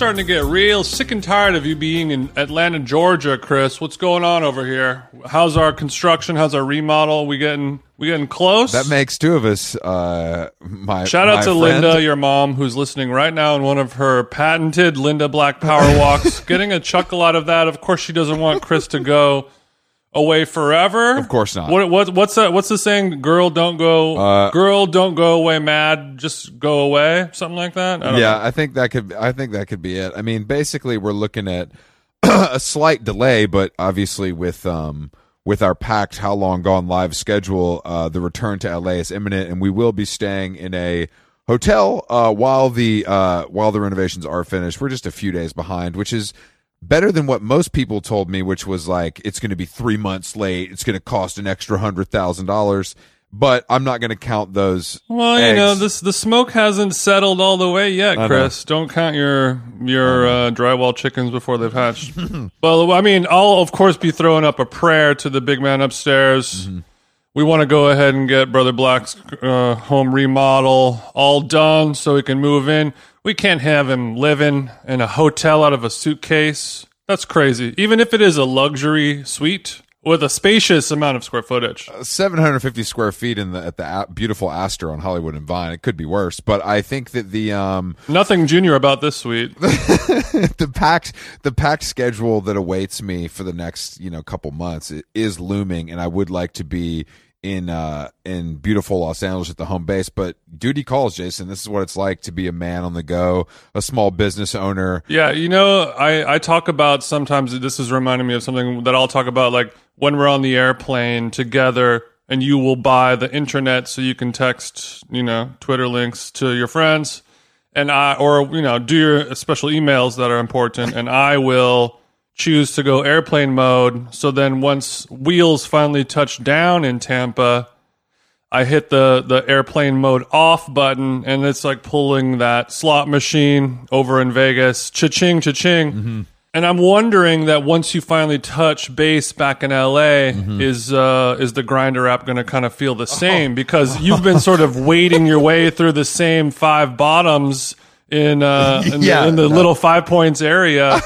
Starting to get real sick and tired of you being in Atlanta, Georgia, Chris. What's going on over here? How's our construction? How's our remodel? We getting we getting close? That makes two of us. Uh, my Shout out my to friend. Linda, your mom, who's listening right now in one of her patented Linda Black Power Walks. Getting a chuckle out of that. Of course, she doesn't want Chris to go away forever. Of course not. What, what what's that? What's the saying? Girl, don't go. Uh, girl, don't go away mad. Just go away. Something like that. I don't Yeah, know. I think that could. I think that could be it. I mean, basically, we're looking at a slight delay, but obviously, with um with our packed how long gone live schedule, uh, the return to LA is imminent, and we will be staying in a hotel uh, while the uh, while the renovations are finished. We're just a few days behind, which is better than what most people told me, which was like it's going to be three months late. It's going to cost an extra hundred thousand dollars. But I'm not going to count those. Well, you know, this the smoke hasn't settled all the way yet. Chris. Don't count your your uh, drywall chickens before they've hatched. well, I mean, I'll of course be throwing up a prayer to the big man upstairs. Mm-hmm. We want to go ahead and get Brother Black's uh, home remodel all done so he can move in. We can't have him living in a hotel out of a suitcase. That's crazy. Even if it is a luxury suite with a spacious amount of square footage. 750 square feet in the at the a- beautiful Aster on Hollywood and Vine. It could be worse, but I think that the um Nothing junior about this suite. the packed the packed schedule that awaits me for the next you know couple months is looming, and I would like to be in uh in beautiful Los Angeles at the home base. But duty calls, Jason. This is what it's like to be a man on the go, a small business owner. Yeah, you know, I, I talk about sometimes this is reminding me of something that I'll talk about like when we're on the airplane together and you will buy the internet so you can text, you know, Twitter links to your friends and I or you know, do your special emails that are important and I will choose to go airplane mode so then once wheels finally touch down in Tampa I hit the the airplane mode off button, and it's like pulling that slot machine over in Vegas. Cha-ching, cha-ching. And I'm wondering that once you finally touch base back in LA, is uh, is the Grindr app going to kind of feel the same? Because you've been sort of wading your way through the same five bottoms in uh, in, Yeah, the, in the no. little five points area.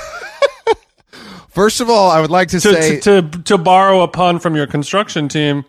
First of all, I would like to, to, say to, to to borrow a pun from your construction team,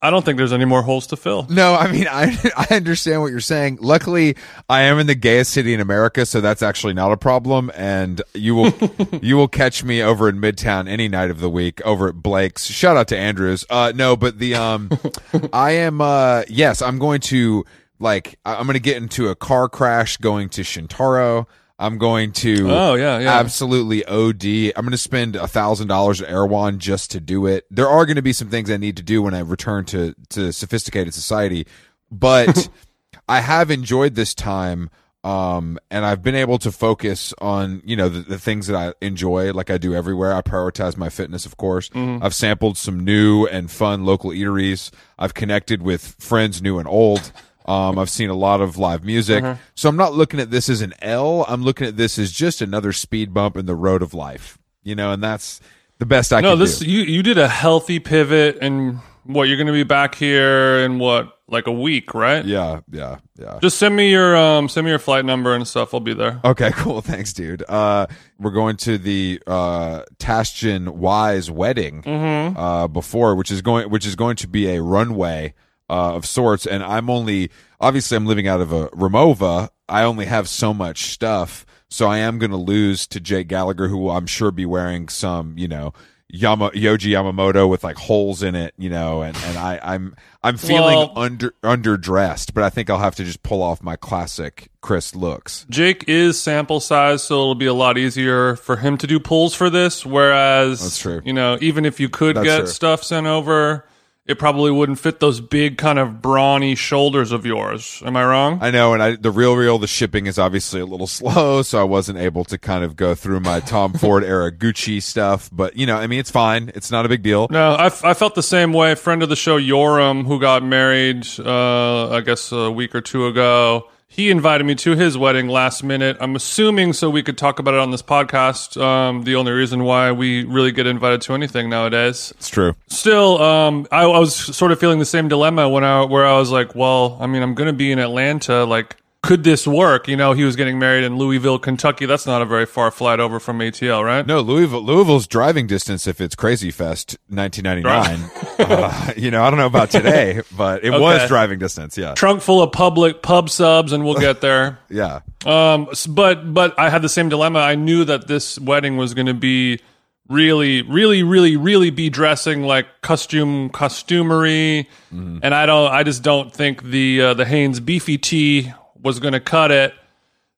I don't think there's any more holes to fill. No, I mean I I understand what you're saying. Luckily, I am in the gayest city in America, so that's actually not a problem. And you will you will catch me over in Midtown any night of the week over at Blake's. Shout out to Andrews. Uh, no, but the um, I am uh, yes, I'm going to like I'm going to get into a car crash going to Shintaro. I'm going to Oh, yeah, yeah. absolutely OD. I'm going to spend a thousand dollars at Erewhon just to do it. There are going to be some things I need to do when I return to to sophisticated society, but I have enjoyed this time. Um, and I've been able to focus on, you know, the, the things that I enjoy, like I do everywhere. I prioritize my fitness, of course. I've sampled some new and fun local eateries. I've connected with friends new and old. Um, I've seen a lot of live music. So I'm not looking at this as an L. I'm looking at this as just another speed bump in the road of life, you know, and that's the best I No, can this do. you you did a healthy pivot, and what you're going to be back here in what like a week, right? Yeah, yeah, yeah. Just send me your um send me your flight number and stuff. I'll be there. Okay, cool. Thanks, dude. Uh, we're going to the uh, Tasjan Wise wedding uh, before, which is going, which is going to be a runway uh, of sorts. And I'm only, obviously, I'm living out of a Rimowa. I only have so much stuff, so I am going to lose to Jake Gallagher, who will, I'm sure be wearing some, you know. Yama, Yohji Yamamoto with like holes in it, you know, and, and I, I'm I'm feeling Well- under underdressed, but I think I'll have to just pull off my classic Chris looks. Jake is sample size, so it'll be a lot easier for him to do pulls for this. Whereas, That's true. You know, even if you could That's get true. stuff sent over, it probably wouldn't fit those big kind of brawny shoulders of yours. Am I wrong? I know, and I, the real, real, the shipping is obviously a little slow, so I wasn't able to kind of go through my Tom Ford era Gucci stuff. But you know, I mean, it's fine; it's not a big deal. No, I, f- I felt the same way. Friend of the show, Yoram, who got married, uh, I guess a week or two ago, he invited me to his wedding last minute. I'm assuming so we could talk about it on this podcast. Um, the only reason why we really get invited to anything nowadays. It's true. Still, um, I, I was sort of feeling the same dilemma when I where I was like, well, I mean, I'm going to be in Atlanta. Like, could this work? You know, he was getting married in Louisville, Kentucky. That's not a very far flight over from ATL, right? No, Louisville, Louisville's driving distance if it's Krazy Fest 1999. uh, you know, I don't know about today, but it was driving distance. Yeah. Trunk full of Publix pub subs, and we'll get there. Yeah. Um, but but I had the same dilemma. I knew that this wedding was going to be really, really, really, really be dressing like costume costumery, and I don't. I just don't think the uh, the Hanes beefy tee was going to cut it.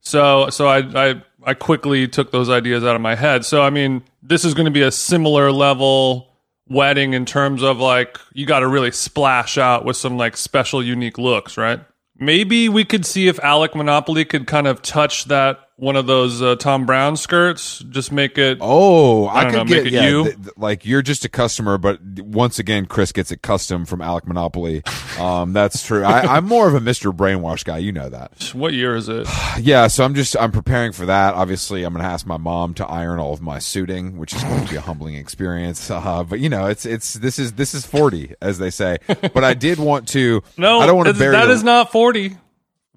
So so I I I quickly took those ideas out of my head. So I mean, this is going to be a similar level wedding in terms of like you got to really splash out with some like special unique looks, right? Maybe we could see if Alec Monopoly could kind of touch that one of those uh, Thom Browne skirts, just make it. Oh, I, don't could know, get make it yeah, you. th- th- like you're just a customer, but once again, Chris gets it custom from Alec Monopoly. Um, that's true. I, I'm more of a Mr. Brainwash guy. You know that. What year is it? Yeah, so I'm just I'm preparing for that. Obviously, I'm going to ask my mom to iron all of my suiting, which is going to be a humbling experience. Uh, but you know, it's it's this is this is 40, as they say. But I did want to. No, I don't want to bury that the- is not forty.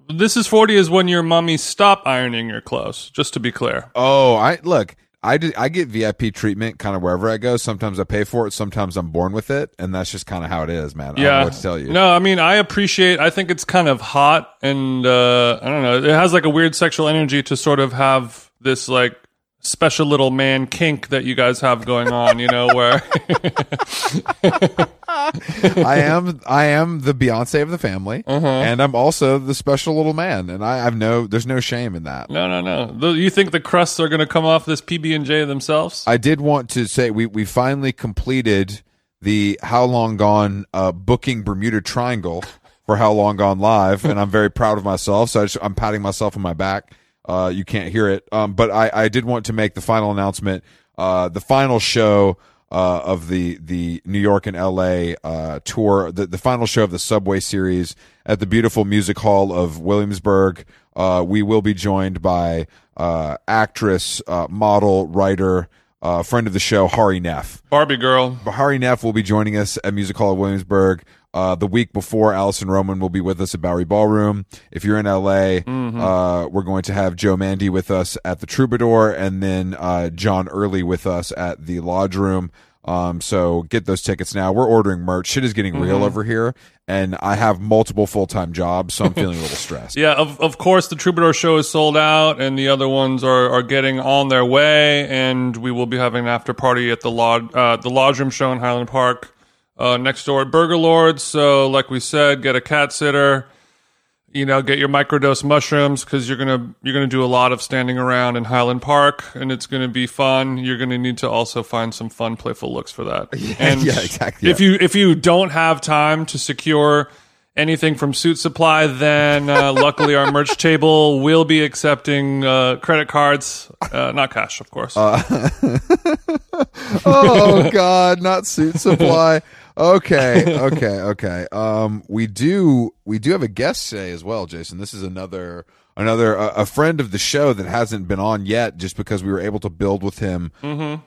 This is forty is when your mommy stop ironing your clothes. Just to be clear. Oh, I look. I, do, I get VIP treatment kind of wherever I go. Sometimes I pay for it. Sometimes I'm born with it, and that's just kind of how it is, man. I Yeah. what to tell you. No, I mean I appreciate. I think it's kind of hot, and uh, I don't know. It has like a weird sexual energy to sort of have this like special little man kink that you guys have going on. You know, where I am I am the Beyonce of the family, Uh-huh. and I'm also the special little man, and I have no there's no shame in that. no, no, no. You think the crusts are going to come off this PB and J themselves? I did want to say we we finally completed the How Long Gone uh, booking Bermuda Triangle for How Long Gone live, and I'm very proud of myself. So I just, I'm patting myself on my back. Uh, you can't hear it, um, but I, I did want to make the final announcement. Uh, the final show uh, of the the New York and L.A. Uh, tour, the the final show of the Subway series at the beautiful Music Hall of Williamsburg. Uh, we will be joined by uh, actress, uh, model, writer, uh, friend of the show, Hari Nef. Barbie girl. Bahari Nef will be joining us at Music Hall of Williamsburg. Uh, the week before, Alison Roman will be with us at Bowery Ballroom. If you're in LA, uh, we're going to have Joe Mande with us at the Troubadour and then uh, John Early with us at the Lodge Room. Um, so get those tickets now. We're ordering merch. Shit is getting real over here, and I have multiple full time jobs, so I'm feeling a little stressed. Yeah, of of course the Troubadour show is sold out, and the other ones are, are getting on their way. And we will be having an after party at the lodge uh, the Lodge Room show in Highland Park uh, next door at Burger Lord. So, like we said, get a cat sitter. You know, get your microdose mushrooms because you're gonna you're gonna do a lot of standing around in Highland Park, and it's gonna be fun. You're gonna need to also find some fun, playful looks for that. and yeah, exactly, If you if you don't have time to secure anything from Suit Supply, then uh, luckily our merch table will be accepting uh, credit cards, uh, not cash, of course. oh God, not suit supply. Okay, okay, okay. Um, we do we do have a guest today as well, Jason. This is another another uh, a friend of the show that hasn't been on yet, just because we were able to build with him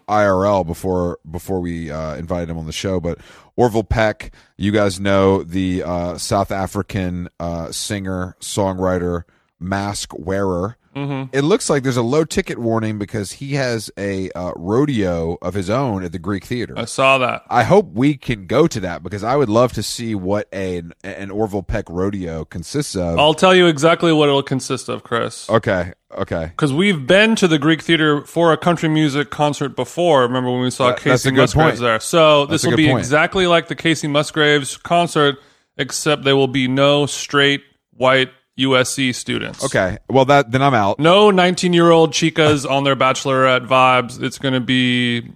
IRL before before we uh, invited him on the show. But Orville Peck, you guys know the uh, South African uh, singer songwriter mask wearer. It looks like there's a low ticket warning because he has a uh, rodeo of his own at the Greek Theater. I saw that. I hope we can go to that because I would love to see what a, an Orville Peck rodeo consists of. I'll tell you exactly what it'll consist of, Chris. Okay, okay. Because we've been to the Greek Theater for a country music concert before. Remember when we saw Kacey Musgraves point. there? So That's this will be point. exactly like the Kacey Musgraves concert, except there will be no straight white USC students. Okay. Well, that then I'm out. No 19 year old chicas on their bachelorette vibes. It's going to be,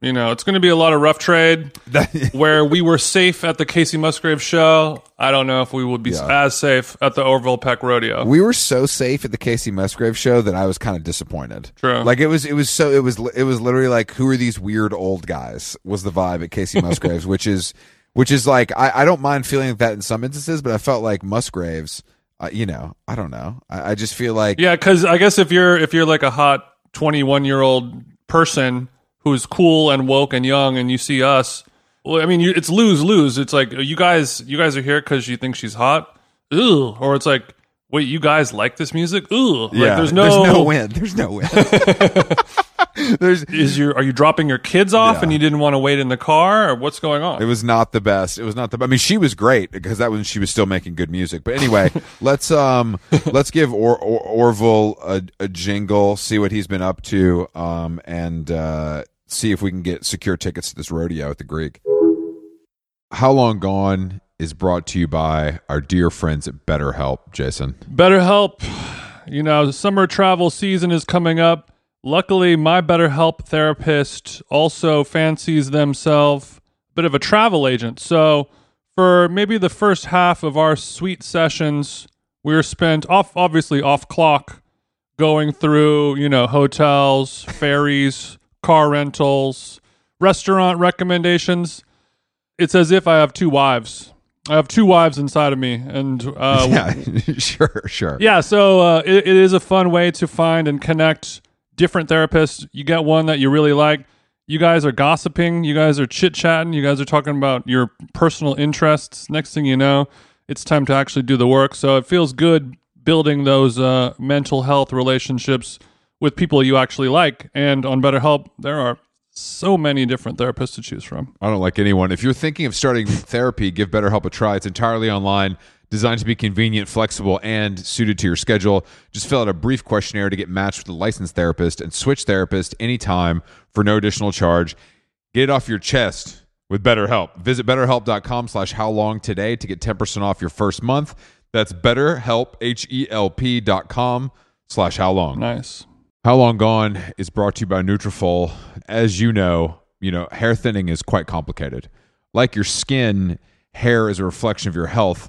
you know, it's going to be a lot of rough trade. where we were safe at the Kacey Musgrave show. I don't know if we would be Yeah. as safe at the Orville Peck Rodeo. we were so safe at the Kacey Musgrave show that I was kind of disappointed. True. Like it was, it was so, it was, it was literally like, who are these weird old guys? Was the vibe at Kacey Musgraves, which is, which is like, I, I don't mind feeling that in some instances, but I felt like Musgraves, uh, you know, I don't know. I, I just feel like, Yeah, because I guess if you're if you're like a hot 21 year old person who's cool and woke and young, and you see us, well, I mean, you, it's lose lose. It's like you guys you guys are here because you think she's hot, Ugh. or it's like wait, you guys like this music? Ooh, like yeah, there's no, there's no win. There's no win. there's Is your are you dropping your kids off Yeah. and you didn't want to wait in the car, or what's going on? It was not the best. It was not the. I mean, she was great because that was she was still making good music. But anyway, let's um let's give or, or, Orville a, a jingle, see what he's been up to, um and uh, see if we can get secure tickets to this rodeo at the Greek. How long gone is brought to you by our dear friends at BetterHelp, Jason. BetterHelp, you know, summer travel season is coming up. Luckily, my BetterHelp therapist also fancies themselves a bit of a travel agent. So, for maybe the first half of our sweet sessions, we were spent off, obviously off clock, going through, you know, hotels, ferries, car rentals, restaurant recommendations. It's as if I have two wives. I have two wives inside of me, and uh, yeah, sure, sure. yeah, so uh, it, it is a fun way to find and connect different therapists. You get one that you really like. You guys are gossiping. You guys are chit chatting. You guys are talking about your personal interests. Next thing you know, it's time to actually do the work. So it feels good building those uh, mental health relationships with people you actually like. And on BetterHelp, there are so many different therapists to choose from. I don't like anyone. If you're thinking of starting therapy, give BetterHelp a try. It's entirely online, designed to be convenient, flexible, and suited to your schedule. Just fill out a brief questionnaire to get matched with a licensed therapist and switch therapist anytime for no additional charge. Get it off your chest with BetterHelp. Visit betterhelp.com slash how long today to get 10% off your first month. That's betterhelp, H-E-L-P dot com slash how long. Nice. How Long Gone is brought to you by Nutrafol. As you know, you know, hair thinning is quite complicated. Like your skin, hair is a reflection of your health.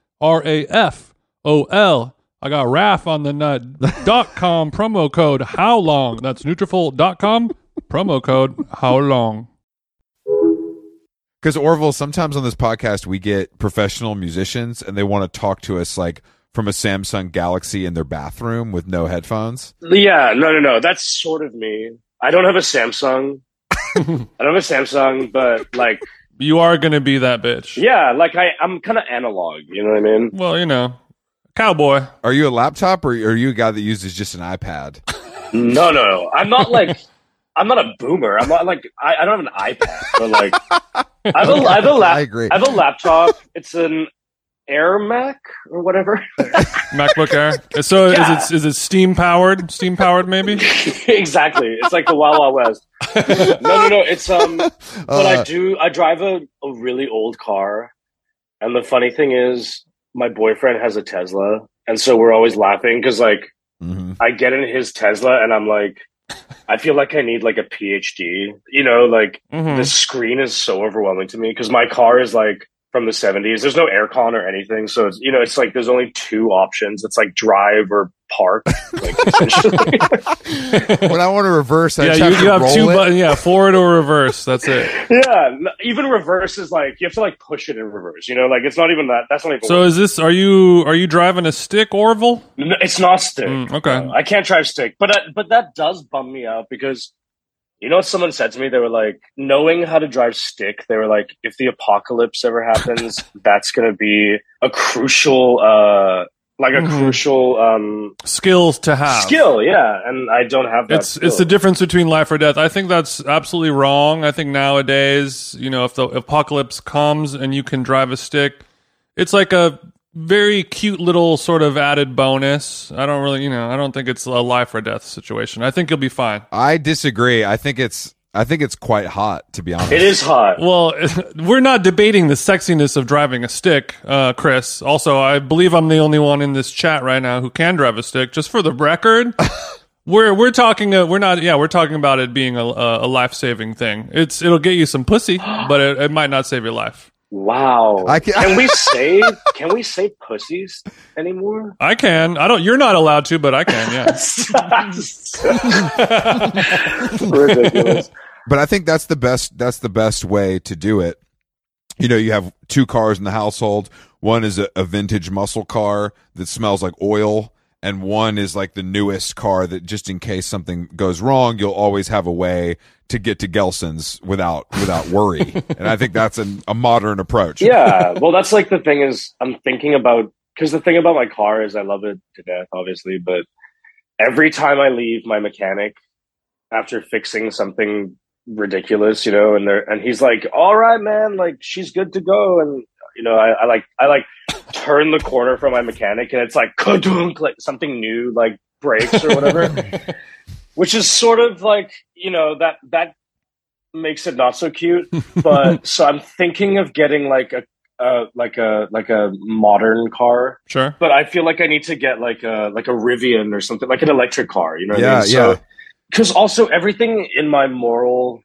N-U-T-R-A-F-O-L. I got RAF on the nut. dot com promo code how long? That's Nutrafol.com promo code how long? Because Orville, sometimes on this podcast we get professional musicians and they want to talk to us like from a Samsung Galaxy in their bathroom with no headphones. Yeah, no, no, no. That's sort of me. I don't have a Samsung. I don't have a Samsung, but like, You are going to be that bitch. yeah, like I, I'm kind of analog. You know what I mean? Well, you know, cowboy. Are you a laptop or are you a guy that uses just an iPad? No, no, no. I'm not like, I'm not a boomer. I'm not like, I, I don't have an iPad, but like, I have a, I have a lap, I agree. I have a laptop. It's an Air Mac or whatever. MacBook Air. So Yeah. is it is it steam powered? Steam powered, maybe. exactly. It's like the Wild Wild West. No, no, no. It's um. But I Uh, do. I drive a, a really old car, and the funny thing is, my boyfriend has a Tesla, and so we're always laughing because like mhm. I get in his Tesla, and I'm like, I feel like I need like a PhD. You know, like Mhm. the screen is so overwhelming to me because my car is like from the 70s. There's no aircon or anything, so it's you know, it's like there's only two options. It's like drive or park. Like essentially. when I want to reverse, I yeah, just you, have to you have roll two buttons. Yeah, forward or reverse. That's it. Yeah, even reverse is like you have to like push it in reverse. You know, like it's not even that. That's not even. So is this? Are you are you driving a stick, Orville? No, it's not stick. Mm, okay. Uh, I can't drive stick, but that, but that does bum me out because you know what someone said to me. They were like, knowing how to drive stick. They were like, if the apocalypse ever happens, that's going to be a crucial, uh, like a Mhm. crucial um Skills to have. skill. Yeah, and I don't have that. It's it's the difference between life or death. I think that's absolutely wrong. I think nowadays, you know, if the apocalypse comes and you can drive a stick, it's like a very cute little sort of added bonus. I don't really, you know, I don't think it's a life or death situation. I think you'll be fine. I disagree. I think it's I think it's quite hot to be honest. It is hot. Well, we're not debating the sexiness of driving a stick, uh, Chris. Also, I believe I'm the only one in this chat right now who can drive a stick. Just for the record, we're we're talking. Uh, we're not. Yeah, we're talking about it being a, a life saving thing. It's it'll get you some pussy, but it, it might not save your life. Wow. I can- can we say can we say pussies anymore? I can. I don't. You're not allowed to, but I can. Yeah. Ridiculous. But I think that's the best that's the best way to do it. You know, you have two cars in the household. One is a, a vintage muscle car that smells like oil, and one is like the newest car that just in case something goes wrong, you'll always have a way to get to Gelson's without without worry. and I think that's an, a modern approach. yeah. Well, that's like the thing is I'm thinking about because the thing about my car is I love it to death, obviously, but every time I leave my mechanic after fixing something ridiculous, you know, and they're and he's like, "All right, man, like she's good to go," and you know, I, I like I like turn the corner from my mechanic, and it's like kadunk, like something new, like breaks or whatever, which is sort of like you know that that makes it not so cute. But so I'm thinking of getting like a. Uh, like a like a modern car, Sure. but I feel like I need to get like a like a Rivian or something, like an electric car. You know what I Yeah, mean? So, yeah. because also everything in my moral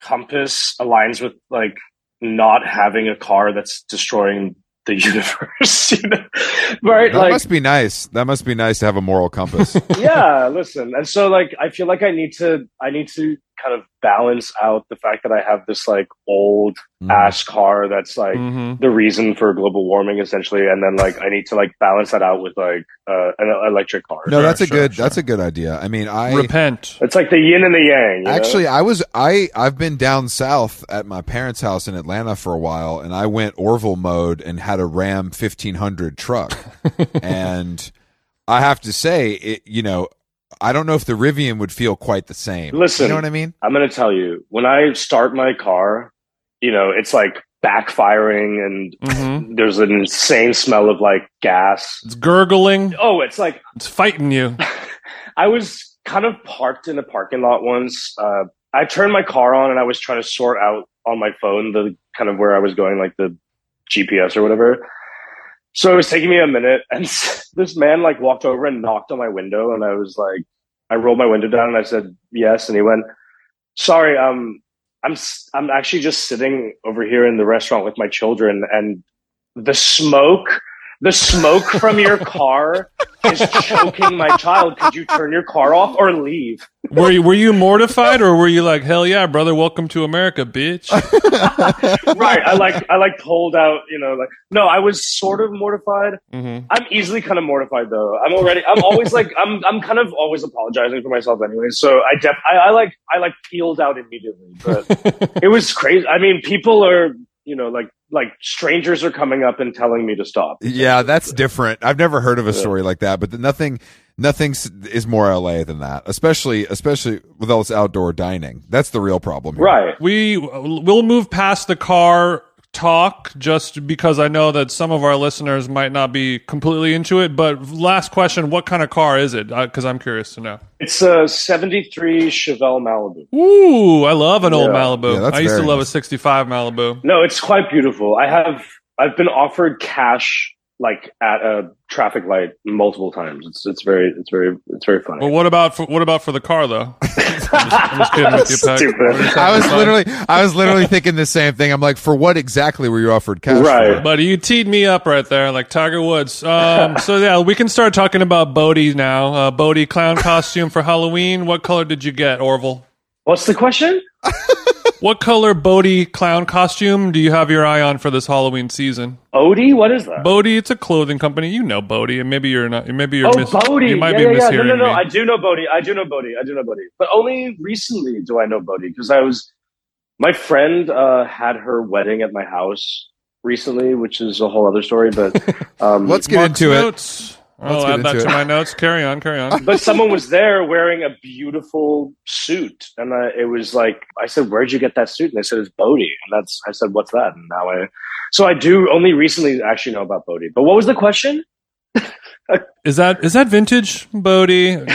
compass aligns with like not having a car that's destroying the universe. You know? right? That like, must be nice. That must be nice to have a moral compass. yeah. Listen, and so like I feel like I need to I need to kind of balance out the fact that I have this like old Mm. ass car that's like hmm the reason for global warming essentially and then like i need to like balance that out with like uh, an electric car No, Sure, that's a sure, good sure. that's a good idea. I mean, I Repent. it's like the yin and the yang you know? Actually, I was I I've been down south at my parents' house in Atlanta for a while, and I went Orville mode and had a Ram fifteen hundred truck, and I have to say, it you know, I don't know if the Rivian would feel quite the same. Listen. you know what I mean? i'm gonna tell you when i start my car you know it's like backfiring and hmm there's an insane smell of like gas It's gurgling. oh it's like It's fighting you. I was kind of parked in a parking lot once. Uh, I turned my car on and I was trying to sort out on my phone the kind of where I was going, like the GPS or whatever. So it was taking me a minute, and this man like walked over and knocked on my window, and I was like, I rolled my window down and I said yes, and he went, "Sorry, um, I'm I'm actually just sitting over here in the restaurant with my children, and the smoke." The smoke from your car is choking my child. Could you turn your car off or leave? Were you were you mortified or were you like, hell yeah, brother, welcome to America, bitch? right. I like I like pulled out, you know, like no, I was sort of mortified. mm-hmm. I'm easily kind of mortified though. I'm already I'm always like I'm I'm kind of always apologizing for myself anyway. So I def I, I like I like peeled out immediately. But it was crazy. I mean, people are you know, like like strangers are coming up and telling me to stop. Yeah, that's different. I've never heard of a story like that, but nothing nothing is more LA than that, especially especially with all this outdoor dining. That's the real problem. Here. Right. We will move past the car talk just because I know that some of our listeners might not be completely into it. But last question, what kind of car is it? Uh, because I'm curious to know. It's a 73 Chevelle Malibu. Ooh, I love an old Yeah. Malibu. Yeah, I used to love nice. a 65 Malibu. No, it's quite beautiful. I have I've been offered cash like at a traffic light multiple times. It's it's very it's very it's very funny. Well, what about for, what about for the car though? I'm just, I'm just kidding with you, Peck. Stupid. What are you saying? I was literally I was literally thinking the same thing. I'm like, for what exactly were you offered cash? Right. For? But you teed me up right there, like Tiger Woods. Um, so yeah, we can start talking about Bode now. Uh, Bode clown costume for Halloween. What color did you get, Orville? What's the question? What color Bode clown costume do you have your eye on for this Halloween season? Odie? What is that? Bode, it's a clothing company. You know Bode, and maybe you're not. Maybe you're. oh, mis- Bode. You might yeah, be yeah, yeah. No, no, no. me. I do know Bode. I do know Bode. I do know Bode. But only recently do I know Bode because I was my friend uh, had her wedding at my house recently, which is a whole other story. But um, Let's get Mark's into it. notes. Let's I'll oh, get add that into to my notes. Carry on, carry on. but someone was there wearing a beautiful suit, and I, it was like I said, "Where'd you get that suit?" And they said, "It's Bode." And that's I said, "What's that?" And now I, so I do only recently actually know about Bode. But what was the question? Is that is that vintage Bode?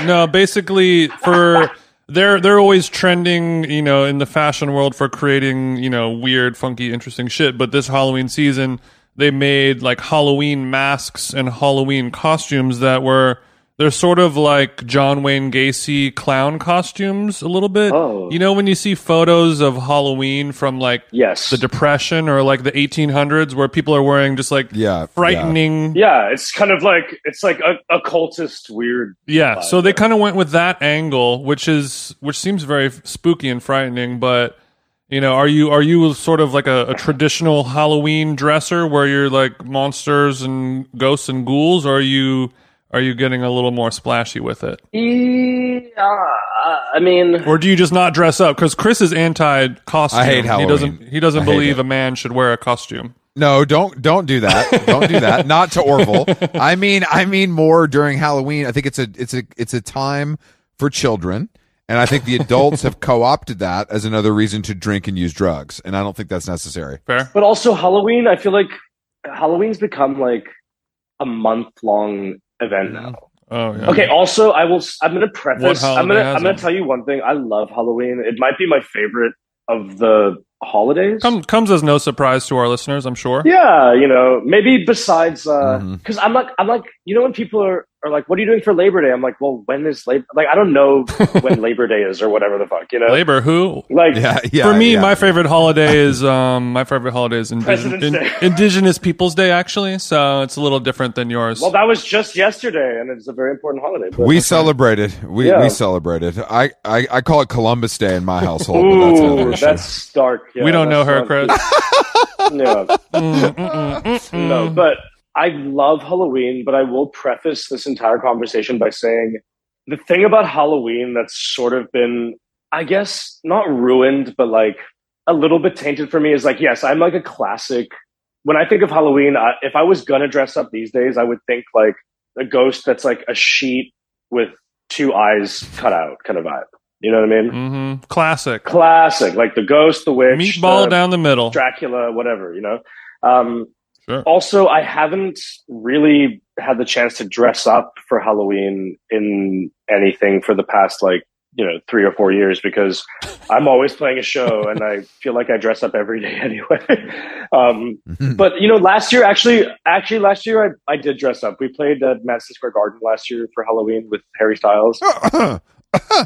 No, basically for they're they're always trending, you know, in the fashion world for creating, you know, weird, funky, interesting shit. But this Halloween season, they made like Halloween masks and Halloween costumes that were they're sort of like John Wayne Gacy clown costumes a little bit. Oh. You know when you see photos of Halloween from like Yes. the depression or like the 1800s where people are wearing just like Yeah, frightening yeah, it's kind of like it's like a occultist weird. Yeah, vibe so they kind of went with that angle, which is which seems very spooky and frightening. But you know, are you are you sort of like a, a traditional Halloween dresser where you're like monsters and ghosts and ghouls, or are you are you getting a little more splashy with it, Yeah, uh, I mean, or do you just not dress up? Because Chris is anti costume. I hate Halloween. He doesn't he doesn't I believe a man should wear a costume. No, don't don't do that. Don't do that. Not to Orville. I mean, I mean more during Halloween. I think it's a it's a it's a time for children, and I think the adults have co-opted that as another reason to drink and use drugs, and I don't think that's necessary. Fair. but also Halloween. I feel like Halloween's become like a month long event now. Oh yeah. Okay. Also, I will. I'm going to preface. I'm going to. I'm going to tell you one thing. I love Halloween. It might be my favorite of the holidays. Come, comes as no surprise to our listeners, I'm sure. yeah, you know, maybe besides because Mhm. I'm like I'm like you know when people are are like, "What are you doing for Labor Day?" I'm like, "Well, when is Labor?" Like, I don't know when Labor Day is or whatever the fuck, you know. Labor who? Like, Yeah, yeah. For me, yeah. my favorite holiday is um my favorite holiday is indigen- President's in- Indigenous Peoples Day actually, so it's a little different than yours. well, that was just yesterday, and it's a very important holiday. But we celebrated. We Yeah. we celebrated. I, I I call it Columbus Day in my household. but that's another Ooh, issue. that's dark. Yeah, we don't know her, not- Chris. Yeah. Mm, mm, mm, mm, No, but I love Halloween, but I will preface this entire conversation by saying the thing about Halloween that's sort of been, I guess, not ruined, but like a little bit tainted for me is like, yes, I'm like a classic. When I think of Halloween, I, if I was gonna dress up these days, I would think like a ghost that's like a sheet with two eyes cut out kind of vibe. You know what I mean? Mhm. Classic. Classic, like the ghost, the witch, Meatball the- down the middle. Dracula, whatever, you know. Um, Sure. Also, I haven't really had the chance to dress up for Halloween in anything for the past like you know three or four years because I'm always playing a show and I feel like I dress up every day anyway. um, but you know, last year actually, actually last year I, I did dress up. We played at Madison Square Garden last year for Halloween with Harry Styles.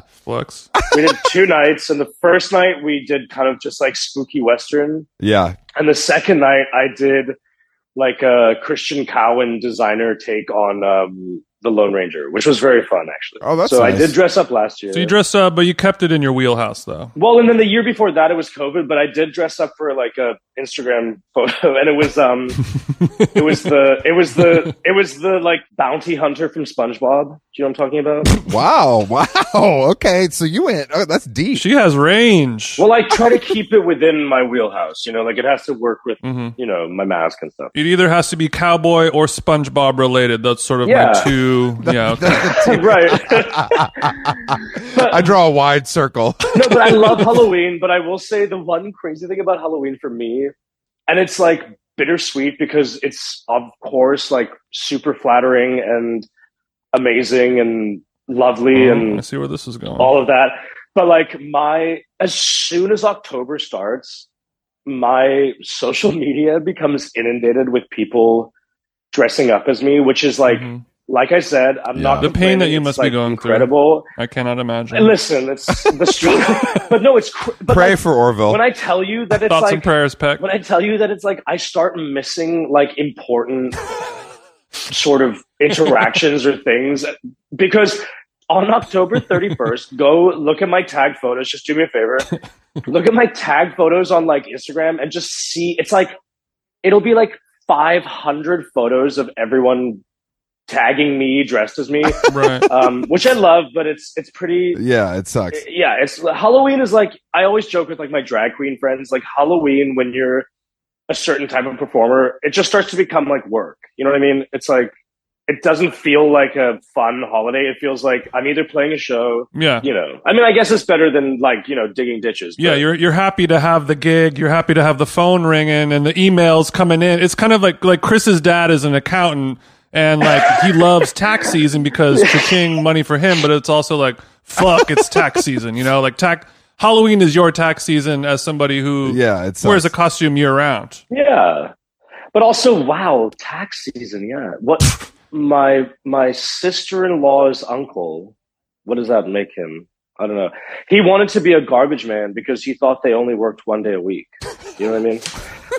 Flex. We did two nights, and the first night we did kind of just like spooky western. yeah. And the second night, I did like a Christian Cowan designer take on um, the Lone Ranger, which was very fun, actually. Oh, that's so I did dress up last year. So you dressed up, but you kept it in your wheelhouse, though. well, and then the year before that, it was COVID, but I did dress up for like a Instagram photo, and it was um, it was the it was the it was the like bounty hunter from SpongeBob. Do you know what I'm talking about? Wow. Wow. Okay. So you went. Oh, that's deep. She has range. well, I try to keep it within my wheelhouse. You know, like it has to work with mm-hmm. you know my mask and stuff. It either has to be cowboy or SpongeBob related. That's sort of my Yeah. two. Yeah. Okay. right. I draw a wide circle. no, but I love Halloween. But I will say the one crazy thing about Halloween for me, and it's like bittersweet because it's of course like super flattering and amazing and lovely Oh, I and see where this is going. all of that. But like my, as soon as October starts, my social media becomes inundated with people dressing up as me, which is like, Mhm. Like I said, I'm Yeah. not The pain that you It's, must be like, going through. incredible. I cannot imagine. And listen, it's the street, but no, it's cr- but Pray like, for Orville. when I tell you that it's Thoughts and prayers, Peck. when I tell you that it's like I start missing like important sort of interactions or things because on October 31st, go look at my tag photos. Just do me a favor. Look at my tag photos on like Instagram and just see it's like it'll be like 500 photos of everyone tagging me dressed as me, right. um, which I love, but it's it's pretty yeah, it sucks. yeah, it's Halloween is like I always joke with like my drag queen friends, like Halloween when you're a certain type of performer, it just starts to become like work. You know what I mean? It's like it doesn't feel like a fun holiday. It feels like I'm either playing a show, Yeah. you know. I mean, I guess it's better than like you know digging ditches. Yeah, you're you're happy to have the gig. You're happy to have the phone ringing and the emails coming in. It's kind of like like Chris's dad is an accountant and like he loves tax season because cha-ching money for him. But it's also like fuck, it's tax season. You know, like tax Halloween is your tax season as somebody who Yeah, it wears a costume year round. Yeah. But also, wow, tax season. Yeah. What my my sister in law's uncle? What does that make him? I don't know. He wanted to be a garbage man because he thought they only worked one day a week. You know what I mean?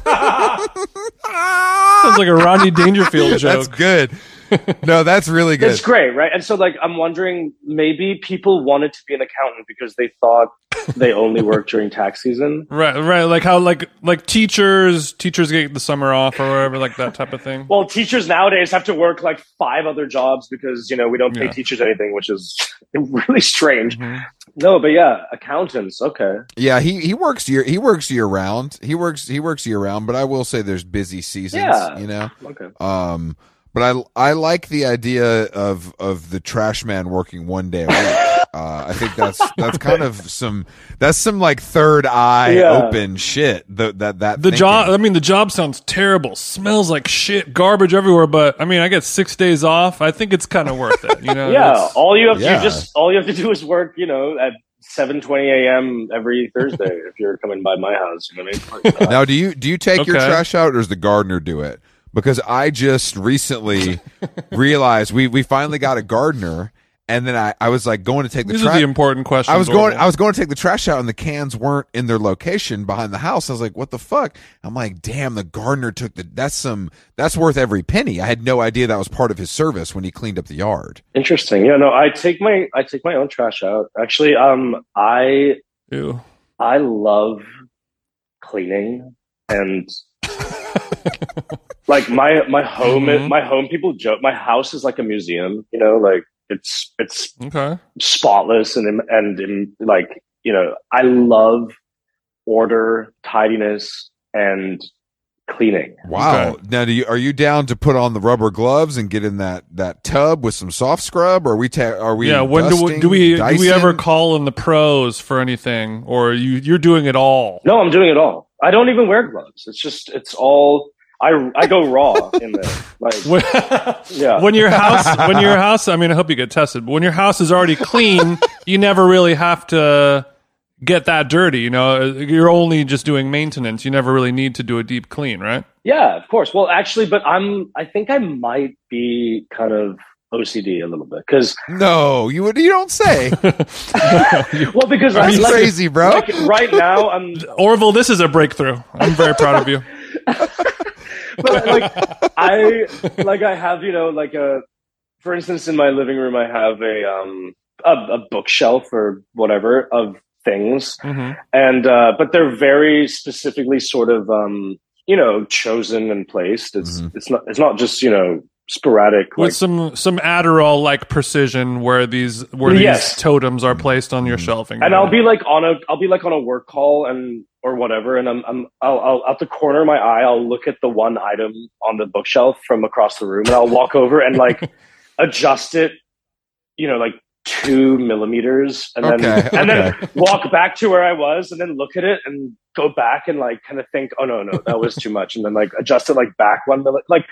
Sounds like a Rodney Dangerfield joke. That's good. No, that's really good. It's great, right? And so, like, I'm wondering maybe people wanted to be an accountant because they thought they only worked during tax season. Right, right. Like how like like teachers teachers get the summer off or whatever, like that type of thing. Well, teachers nowadays have to work like five other jobs because you know we don't pay Yeah. teachers anything, which is really strange. Mhm. No, but yeah, accountants. Okay. Yeah, he he works year he works year round. He works he works year round, but I will say there's busy seasons, Yeah. you know. Okay. Um but I I like the idea of of the trash man working one day a week. Uh, I think that's that's kind of some that's some like third eye Yeah. open shit. The, that that The thinking. job, I mean, the job sounds terrible. Smells like shit, garbage everywhere. But I mean, I get six days off. I think it's kind of worth it. You know? Yeah. It's- All you have to Yeah. you just all you have to do is work. You know, at seven twenty a.m. every Thursday if you're coming by my house. You know what I mean? Now, do you do you take your trash out, or does the gardener do it? Because I just recently realized we we finally got a gardener, and then I I was like going to take the these are trash. the important questions. I was going. I was going to take the trash out, and the cans weren't in their location behind the house. I was like, "What the fuck?" I'm like, "Damn, the gardener took the. That's some. That's worth every penny." I had no idea that was part of his service when he cleaned up the yard. Interesting. Yeah. No, I take my I take my own trash out. Actually, um, I Ew. I love cleaning and like my my home Mhm. my home people joke my house is like a museum you know like it's it's Okay. spotless and and, and like you know I love order tidiness and cleaning Wow. Okay. Now, do you are you down to put on the rubber gloves and get in that that tub with some soft scrub? Or are we? Ta- are we? yeah. When do we, do we do we ever call in the pros for anything, or you you're doing it all? no I'm doing it all I don't even wear gloves it's just it's all I I go raw in there like When, yeah when your house when your house I mean I hope you get tested, but when your house is already clean, you never really have to get that dirty, you know. You're only just doing maintenance. You never really need to do a deep clean, right? Yeah, of course. Well, actually, but I'm. I think I might be kind of OCD a little bit because, No, you would. You don't say. well, because That's like, crazy, bro. like right now I'm. Orville, this is a breakthrough. I'm very proud of you. But like I like I have you know like a, for instance, in my living room I have a um a, a bookshelf or whatever of things, hmm and uh, but they're very specifically sort of um you know chosen and placed. It's Mhm. it's not it's not just you know sporadic With like some some Adderall like precision, where these where Yes. these totems are placed on your mm-hmm. shelving, and I'll be like on a I'll be like on a work call and or whatever, and I'm I'm I'll, I'll out the corner of my eye I'll look at the one item on the bookshelf from across the room, and I'll walk over and like adjust it, you know, like two millimeters, and then Okay, and then walk back to where I was, and then look at it and go back and like kind of think, oh no no that was too much, and then like adjust it like back one milli like.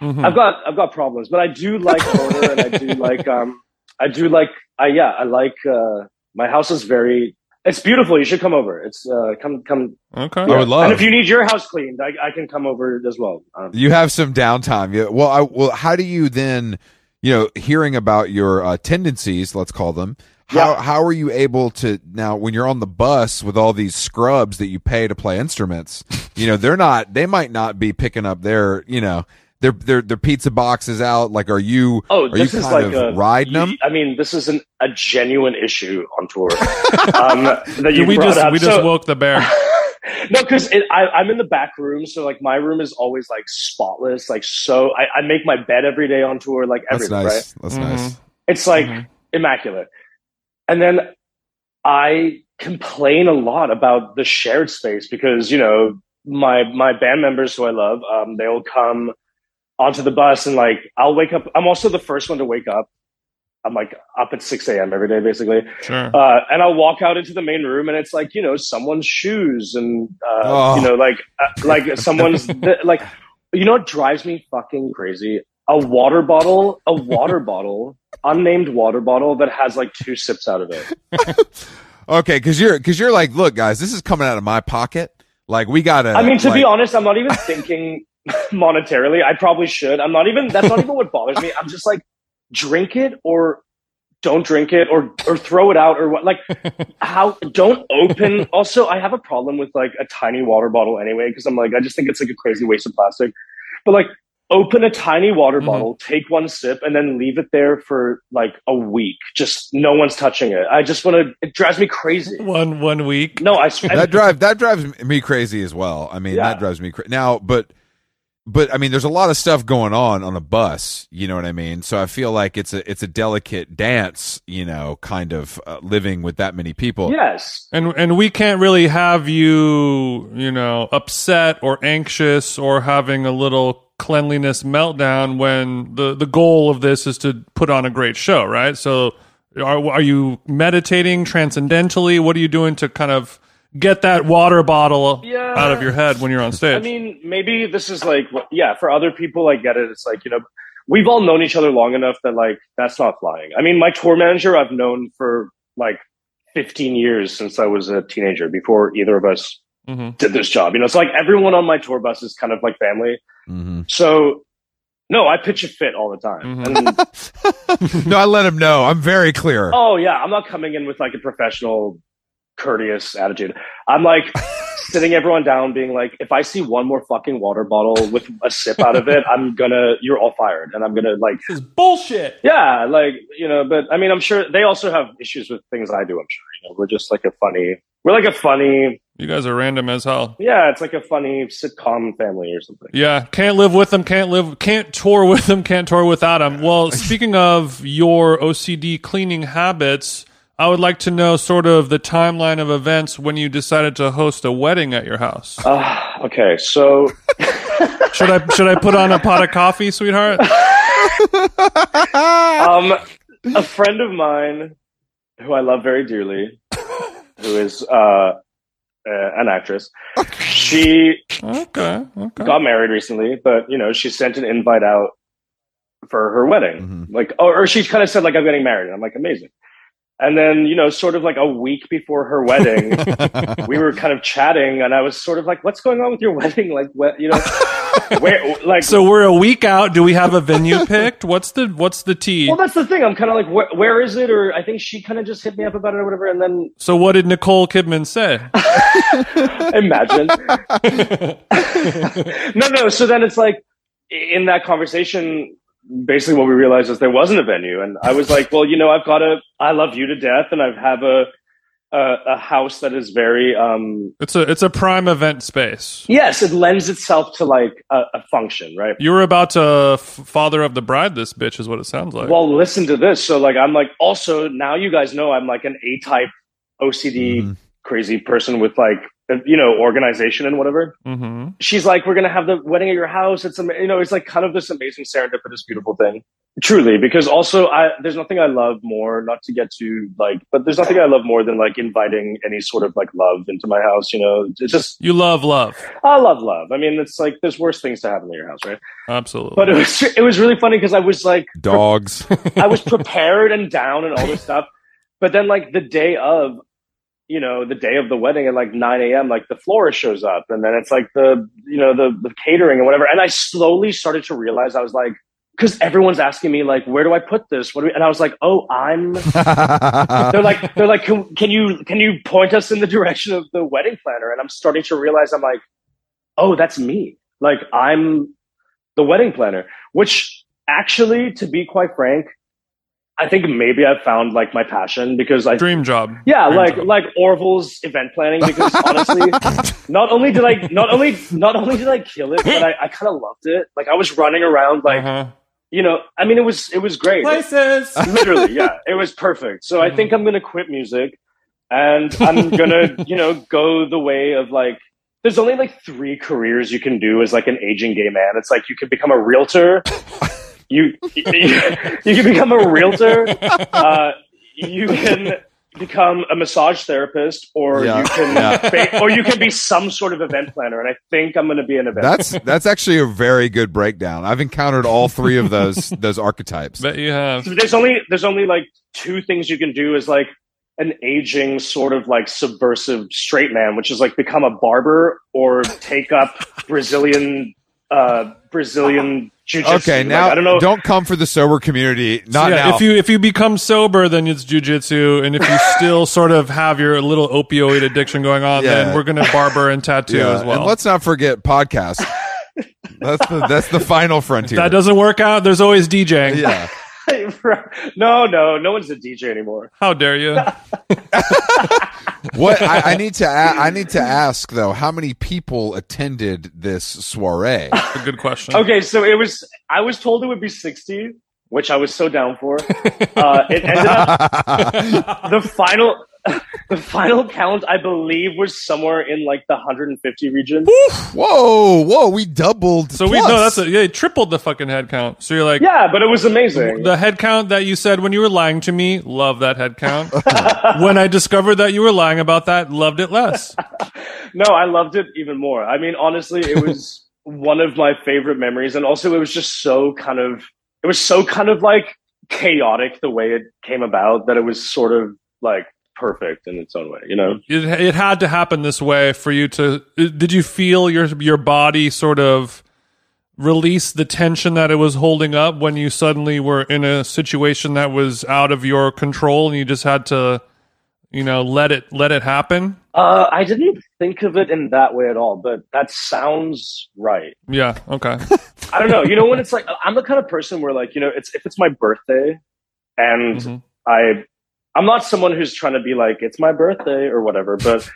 Mhm. I've got I've got problems, but I do like order and I do like um I do like I yeah I like uh my house is very it's beautiful. You should come over. It's uh come come. okay. I would love- And if you need your house cleaned, I, I can come over as well. Um, you have some downtime. Yeah. Well, I, well, how do you then, you know, hearing about your uh, tendencies, let's call them. How Yeah. how are you able to now when you're on the bus with all these scrubs that you pay to play instruments? You know, they're not. They might not be picking up their. You know. Their, their their pizza boxes out. Like, are you oh, are you this is kind like of a riding them? I mean, this is an, a genuine issue on tour um, that you we brought just up. we just So- woke the bear. no, because I'm in the back room, so like my room is always like spotless, like so. I, I make my bed every day on tour, like That's everything, nice. right? That's Mhm. nice. It's like Mhm. immaculate. And then I complain a lot about the shared space because, you know, my my band members who I love, um, they'll come onto the bus and like I'll wake up. I'm also the first one to wake up. I'm like up at 6 a.m. every day, basically. Sure. Uh, and I'll walk out into the main room and it's like, you know, someone's shoes and, uh, Oh. you know, like, uh, like someone's, like, you know what drives me fucking crazy? A water bottle, a water bottle, unnamed water bottle that has like two sips out of it. Okay, because you're because you're like, look, guys, this is coming out of my pocket. Like we gotta. I mean, to be honest, I'm not even thinking monetarily. I probably should. I'm not even, that's not even what bothers me. I'm just like, drink it or don't drink it or or throw it out or what like how don't open also i have a problem with like a tiny water bottle anyway because i'm like i just think it's like a crazy waste of plastic but like open a tiny water Mhm. bottle take one sip and then leave it there for like a week just no one's touching it i just want to it drives me crazy one one week. no i, I that drive that drives me crazy as well. I mean, Yeah. that drives me crazy. Now, but but I mean, there's a lot of stuff going on on a bus. You know what I mean? So I feel like it's a it's a delicate dance. You know, kind of uh, living with that many people. yes And and we can't really have you, you know, upset or anxious or having a little cleanliness meltdown when the the goal of this is to put on a great show, right? So are are you meditating transcendentally? What are you doing to kind of get that water bottle Yeah. out of your head when you're on stage? I mean, maybe this is like, yeah, for other people, I get it. It's like, you know, we've all known each other long enough that like, that's not flying. I mean, my tour manager, I've known for like 15 years since I was a teenager before either of us Mhm. did this job. You know, it's like everyone on my tour bus is kind of like family. Mm-hmm. So, no, I pitch a fit all the time. Mhm. And, no, I let him know. I'm very clear. oh, yeah, I'm not coming in with like a professional, courteous attitude. I'm like, sitting everyone down being like if i see one more fucking water bottle with a sip out of it i'm gonna you're all fired and i'm gonna like this is bullshit. yeah like you know but i mean i'm sure they also have issues with things i do i'm sure you know we're just like a funny we're like a funny You guys are random as hell. yeah it's like a funny sitcom family or something Yeah, can't live with them, can't live, can't tour with them, can't tour without them. Well, speaking of your OCD cleaning habits, I would like to know sort of the timeline of events when you decided to host a wedding at your house. uh, okay so Should I should I put on a pot of coffee, sweetheart? um a friend of mine who i love very dearly who is uh, uh an actress she Okay, okay. got married recently, but you know, she sent an invite out for her wedding. Mhm. Like, or, or she kind of said like, I'm getting married. And I'm like, amazing. And then, you know, sort of like a week before her wedding, we were kind of chatting and I was sort of like, what's going on with your wedding? Like, what, you know, where, like, So we're a week out. Do we have a venue picked? What's the what's the tea? well, that's the thing. I'm kind of like, where, where is it? Or I think she kind of just hit me up about it or whatever. And then So what did Nicole Kidman say? imagine. no, no. So then it's like in that conversation, basically what we realized is there wasn't a venue, and I was like, well, you know, I've got a, I love you to death, and I have a, a, a house that is very, um, It's a it's a prime event space. yes, it lends itself to like a, a function, right? You were about to f- father of the bride. This bitch is what it sounds like. Well, listen to this. So like, I'm like, also now you guys know I'm like an A type OCD Mhm. crazy person with like, you know, organization and whatever. hmm she's like, "We're gonna have the wedding at your house." It's ama- you know, it's like kind of this amazing serendipitous, beautiful thing. Truly, because also, I there's nothing I love more. Not to get to like, but there's nothing I love more than like inviting any sort of like love into my house. You know, it's just You love love. I love love. I mean, it's like there's worse things to happen in your house, right? Absolutely. But it was it was really funny because I was like, Dogs. I was prepared and down and all this stuff. But then like the day of, you know, the day of the wedding at like 9 a.m., like the florist shows up and then it's like the, you know, the, the catering and whatever. And I slowly started to realize I was like, because everyone's asking me like, where do I put this? What do we, and I was like, oh, I'm, they're like, they're like, can, can you, can you point us in the direction of the wedding planner? And I'm starting to realize I'm like, oh, that's me. Like I'm the wedding planner, which actually, to be quite frank, I think maybe I've found like my passion because I Dream job. yeah, Dream like job. like Orville's event planning because honestly, not only did I not only not only did I kill it, but I, I kind of loved it. Like I was running around like Uh-huh. you know, I mean it was it was great. places. Literally, yeah, it was perfect. So I Mhm. think I'm gonna quit music, and I'm gonna you know go the way of like there's only like three careers you can do as like an aging gay man. It's like you can become a realtor. You, you you can become a realtor. Uh, you can become a massage therapist, or Yeah. you can Yeah. or you can be some sort of event planner. And I think I'm going to be an event. That's that's actually a very good breakdown. I've encountered all three of those those archetypes. Bet you have. So there's only there's only like two things you can do as like an aging sort of like subversive straight man, which is like become a barber or take up Brazilian uh Brazilian jiu-jitsu. Okay, Like, now I don't know. don't come for the sober community. Not yeah, now. if you if you become sober, then it's jujitsu, and if you still sort of have your little opioid addiction going on, Yeah. then we're gonna barber and tattoo Yeah, as well. And let's not forget podcast. that's the that's the final frontier. if that doesn't work out, there's always DJing. yeah. No, no, no one's a DJ anymore. How dare you? What I, I need to a- I need to ask though, how many people attended this soiree? a good question. Okay, so it was I was told it would be 60, which I was so down for. Uh, it ended up the final the final count I believe was somewhere in like the 150 region. whoa, whoa, we doubled. So we no, that's a, yeah, you tripled the fucking head count. So you're like Yeah, but it was amazing. the head count that you said when you were lying to me. Love that head count. when I discovered that you were lying about that, loved it less. No, I loved it even more. I mean, honestly, it was one of my favorite memories, and also it was just so kind of it was so kind of like chaotic the way it came about that it was sort of like perfect in its own way, you know? It it had to happen this way for you to. Did you feel your your body sort of release the tension that it was holding up when you suddenly were in a situation that was out of your control and you just had to, you know, let it let it happen? Uh, I didn't think of it in that way at all, but that sounds right. Yeah. Okay. I don't know. You know, when it's like I'm the kind of person where like you know, it's if it's my birthday, and Mhm. I I'm not someone who's trying to be like it's my birthday or whatever, but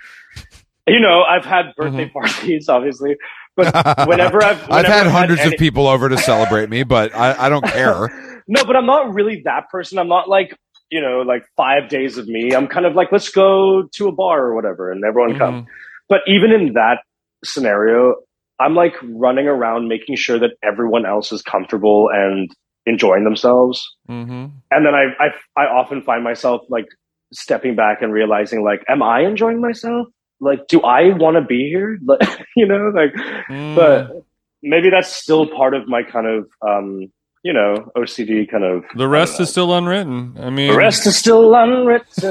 you know, I've had birthday parties, obviously, but whenever I've I've whenever had hundreds any- of people over to celebrate me, but I, I don't care. no, but I'm not really that person. I'm not like you know, like five days of me. I'm kind of like let's go to a bar or whatever, and everyone come. Mhm. But even in that scenario, I'm like running around making sure that everyone else is comfortable and enjoying themselves. Mhm. And then I, I, I often find myself like stepping back and realizing like, am I enjoying myself? Like, do I want to be here? Like, you know, like, Mm. but maybe that's still part of my kind of, um, you know, OCD kind of. the rest is still unwritten. I mean, The rest is still unwritten.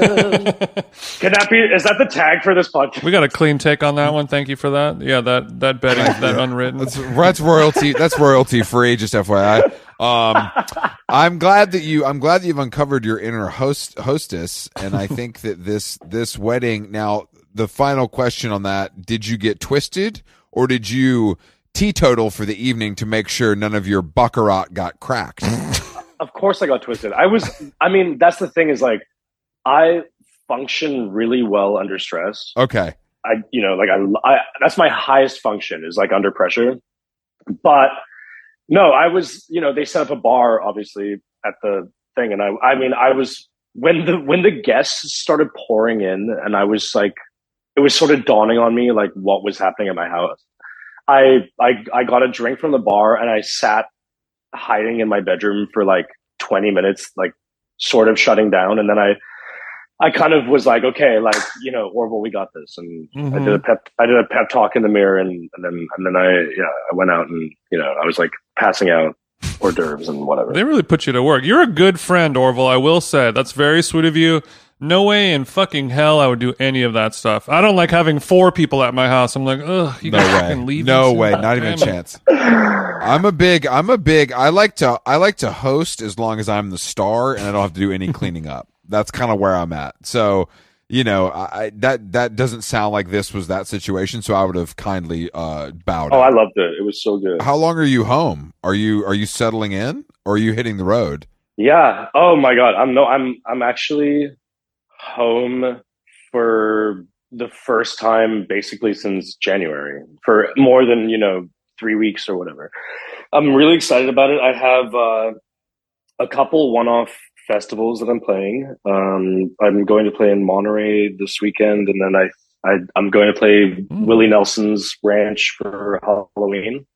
Can that be? Is that the tag for this podcast? we got a clean take on that one. Thank you for that. Yeah, that that betting, that unwritten. That's that's royalty. That's royalty free. Just FYI. Um, I'm glad that you. I'm glad that you've uncovered your inner host hostess, and I think that this this wedding. Now, the final question on that: Did you get twisted, or did you teetotal for the evening to make sure none of your baccarat got cracked? of course I got twisted. I was, I mean, that's the thing is like, I function really well under stress. Okay. I, you know, like I, I, that's my highest function is like under pressure. But no, I was, you know, they set up a bar obviously at the thing. And I, I mean, I was, when the, when the guests started pouring in and I was like, it was sort of dawning on me like what was happening at my house. I, I, I got a drink from the bar and I sat hiding in my bedroom for like 20 minutes, like sort of shutting down. And then I, I kind of was like, okay, like, you know, Orville, we got this. And I Mhm. did a pep, I did a pep talk in the mirror and, and then, and then I, yeah, I went out and, you know, I was like passing out hors d'oeuvres and whatever. They really put you to work. You're a good friend, Orville. I will say that's very sweet of you. No way in fucking hell I would do any of that stuff. I don't like having four people at my house. I'm like, ugh, you No guys way. fucking leave. No way. soon. Not even a chance. I'm a big. I'm a big. I like to. I like to host as long as I'm the star and I don't have to do any cleaning up. That's kind of where I'm at. So, you know, I, that that doesn't sound like this was that situation. So I would have kindly uh bowed. Oh, out. I loved it. It was so good. How long are you home? Are you are you settling in or are you hitting the road? Yeah. Oh my God. I'm no, I'm, I'm actually home for the first time basically since January for more than, you know, three weeks or whatever. I'm really excited about it. I have, uh, a couple one-off festivals that I'm playing. Um, I'm going to play in Monterey this weekend, and then I I, I'm going to play Willie Nelson's ranch for Halloween.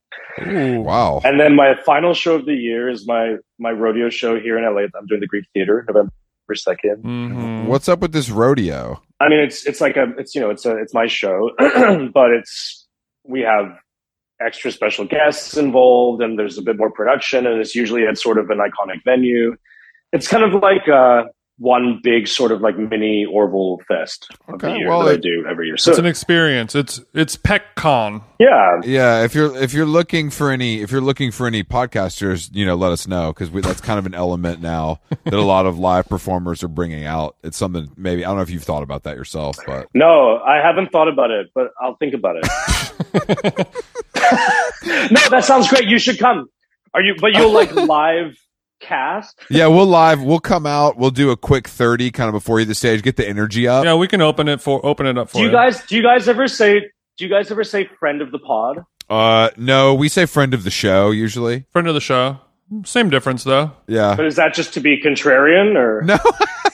Ooh. Wow. And then my final show of the year is my my rodeo show here in LA. I'm doing the Greek Theater November second. Mhm. What's up with this rodeo? I mean, it's it's like a it's you know it's a it's my show, but it's we have extra special guests involved, and there's a bit more production, and it's usually at sort of an iconic venue. It's kind of like uh, one big sort of like mini Orville Fest of the year well, that I do every year. So It's an experience. It's it's PeckCon. yeah, Yeah, if you're if you're looking for any if you're looking for any podcasters, you know, let us know because that's kind of an element now that a lot of live performers are bringing out. It's something maybe I don't know if you've thought about that yourself, but no, I haven't thought about it, but I'll think about it. no, that sounds great. You should come. Are you? But you'll like live cast. yeah, we'll live. We'll come out. We'll do a quick thirty kind of before you the stage, get the energy up. Yeah, we can open it for open it up for Do you guys? Do you guys ever say? Do you guys ever say friend of the pod? Uh, no, we say friend of the show usually. Friend of the show. Same difference though. Yeah. But is that just to be contrarian or? No.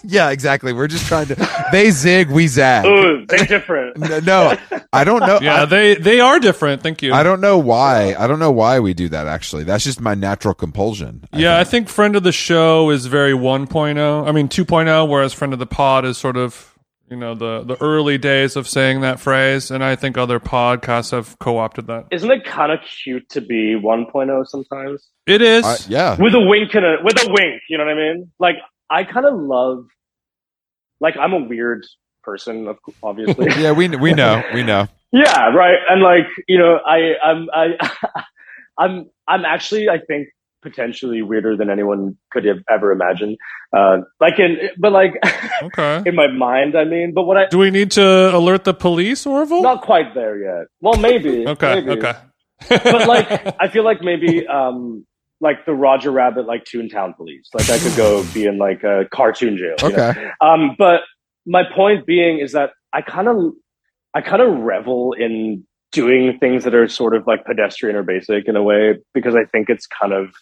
yeah, exactly. We're just trying to. They zig, we zag. Ooh, they're different. No, no, I don't know. Yeah, I, they they are different. Thank you. I don't know why. I don't know why we do that. Actually, that's just my natural compulsion. I yeah, I think. think friend of the show is very 1.0. I mean 2.0, whereas friend of the pod is sort of you know the the early days of saying that phrase, and I think other podcasts have co-opted that. Isn't it kind of cute to be 1.0 sometimes? It is. I- yeah. With a wink and a with a wink, you know what I mean? Like I kind of love. Like I'm a weird person, obviously. Yeah, we we know, we know. Yeah, right. And like, you know, I I'm I I'm I'm actually I think potentially weirder than anyone could have ever imagined. Uh like in but like okay. in my mind, I mean, but what I Do we need to alert the police, Orville? not quite there yet. Well, maybe. okay. maybe. Okay. But like I feel like maybe um like the Roger Rabbit like Toontown police. Like I could go be in like a cartoon jail. you know? Okay. Um, but my point being is that I kind of, I kind of revel in doing things that are sort of like pedestrian or basic in a way because I think it's kind of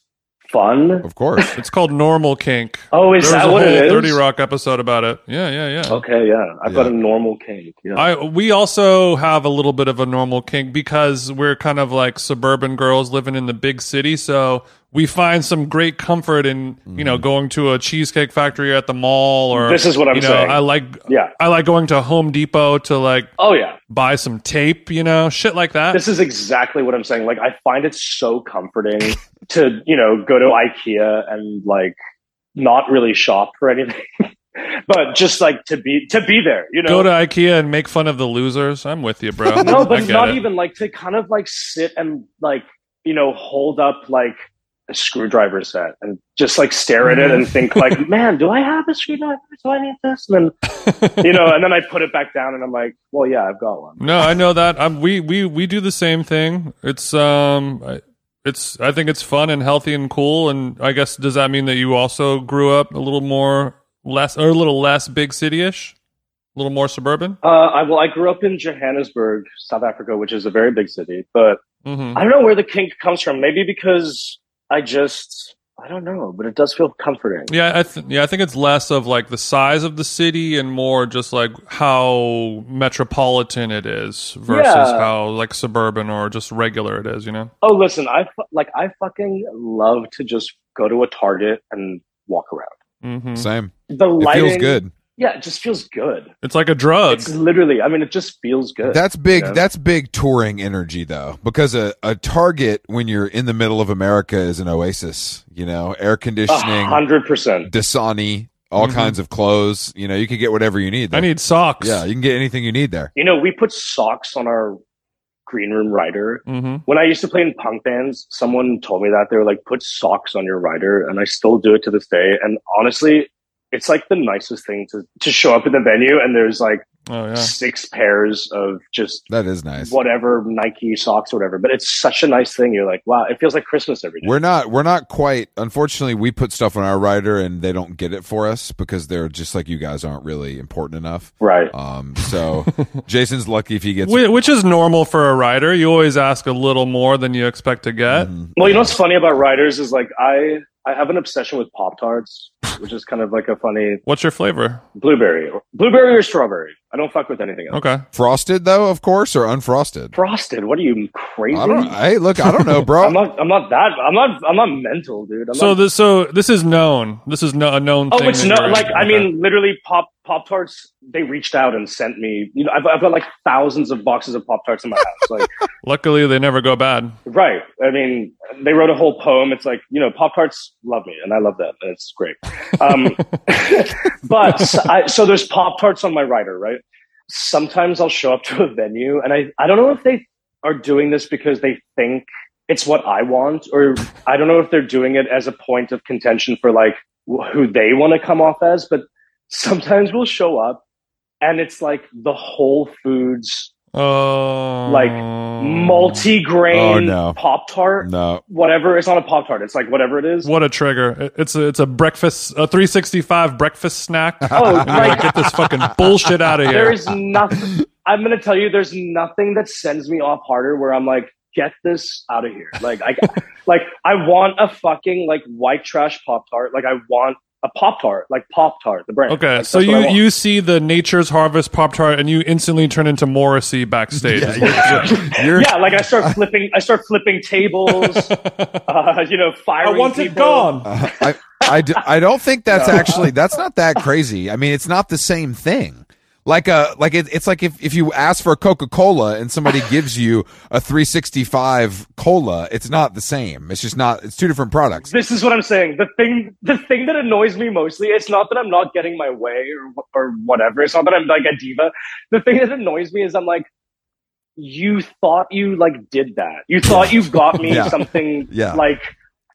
fun. Of course. It's called normal kink. Oh, is There that a what it is? 30 Rock episode about it. Yeah, yeah, yeah. Okay, yeah, I've got a normal kink. Yeah. I we also have a little bit of a normal kink because we're kind of like suburban girls living in the big city, so we find some great comfort in you know mm-hmm. going to a cheesecake factory at the mall or This is what I'm you know, saying. I like yeah. I like going to Home Depot to like Oh yeah. buy some tape, you know, shit like that. This is exactly what I'm saying. Like I find it so comforting to, you know, go to IKEA and like not really shop for anything. but just like to be to be there, you know. Go to IKEA and make fun of the losers. I'm with you, bro. no, but not it. even like to kind of like sit and like you know hold up like a screwdriver set and just like stare at it and think like, man, do I have a screwdriver? Do I need this? And then you know, and then I put it back down and I'm like, well, yeah, I've got one. No, I know that. I'm, we we we do the same thing. It's um, I- it's I think it's fun and healthy and cool. And I guess does that mean that you also grew up a little more less or a little less big city ish, a little more suburban? Uh, I well, I grew up in Johannesburg, South Africa, which is a very big city, but hmm I don't know where the kink comes from. Maybe because I just I don't know, but it does feel comforting. Yeah, I th- yeah, I think it's less of like the size of the city and more just like how metropolitan it is versus Yeah. how like suburban or just regular it is. You know? Oh, listen, I fu- like I fucking love to just go to a Target and walk around. hmm Same. The It lighting, feels good. Yeah, it just feels good. It's like a drug. It's literally, I mean, it just feels good. That's big. Yeah. That's big touring energy, though, because a, a Target when you're in the middle of America is an oasis. You know, air conditioning, hundred percent. Dasani, all Mhm. kinds of clothes. You know, you can get whatever you need. There. I need socks. Yeah, you can get anything you need there. You know, we put socks on our green room rider. hmm When I used to play in punk bands, someone told me that they were like, put socks on your rider. And I still do it to this day. And honestly, it's like the nicest thing to, to show up in the venue and there's like Oh yeah. six pairs of just That is nice. whatever Nike socks or whatever. But it's such a nice thing. You're like, wow, it feels like Christmas every day. We're not. We're not quite. Unfortunately, we put stuff on our rider, and they don't get it for us because they're just like you guys aren't really important enough. right. Um. So Jason's lucky if he gets. Whi- Which is normal for a rider. You always ask a little more than you expect to get. Mhm. Well, you know what's funny about riders is like I I have an obsession with Pop Tarts, which is kind of like a funny What's your flavor? blueberry, blueberry or strawberry. I don't fuck with anything else. Okay. Frosted though, of course, or unfrosted. Frosted. What are you crazy? I don't. Hey, look, I don't know, bro. I'm not. I'm not that. I'm not. I'm not mental, dude. I'm So not, this so this is known. This is no, a known oh, thing. it's that no. Like into. I mean, literally, pop pop tarts. They reached out and sent me. You know, I've, I've got like thousands of boxes of pop tarts in my house. Like, luckily they never go bad. right. I mean, they wrote a whole poem. It's like you know, pop tarts love me, and I love that. And it's great. Um, but I, so there's pop tarts on my rider, right? Sometimes I'll show up to a venue, and I I don't know if they are doing this because they think it's what I want, or I don't know if they're doing it as a point of contention for like who they want to come off as. But sometimes we'll show up, and it's like the Whole Foods Oh, Like, multi-grain Oh, no. pop tart, No, whatever. It's not a pop tart. It's like whatever it is. What a trigger! It's a it's a breakfast a 365 breakfast snack. Oh, And like, like get this fucking bullshit out of here. there is nothing. I'm gonna tell you, there's nothing that sends me off harder. Where I'm like, get this out of here. Like I, like I want a fucking like white trash pop tart. Like I want a pop tart, like pop tart, the brand. Okay, Like, so that's what I you you see the Nature's Harvest Pop Tart and you instantly turn into Morrissey backstage. is what you're- you're. yeah, like I start flipping. I start flipping tables. uh, you know, firing. I people. It gone. Uh, I, I, d- I don't think that's actually that's not that crazy. I mean, it's not the same thing. Like a like it, it's like if, if you ask for a Coca Cola and somebody gives you a 365 cola, it's not the same. It's just not. It's two different products. This is what I'm saying. The thing, the thing that annoys me mostly, it's not that I'm not getting my way or or whatever. It's not that I'm like a diva. The thing that annoys me is I'm like, you thought you like did that. You thought you got me Yeah. something Yeah. like.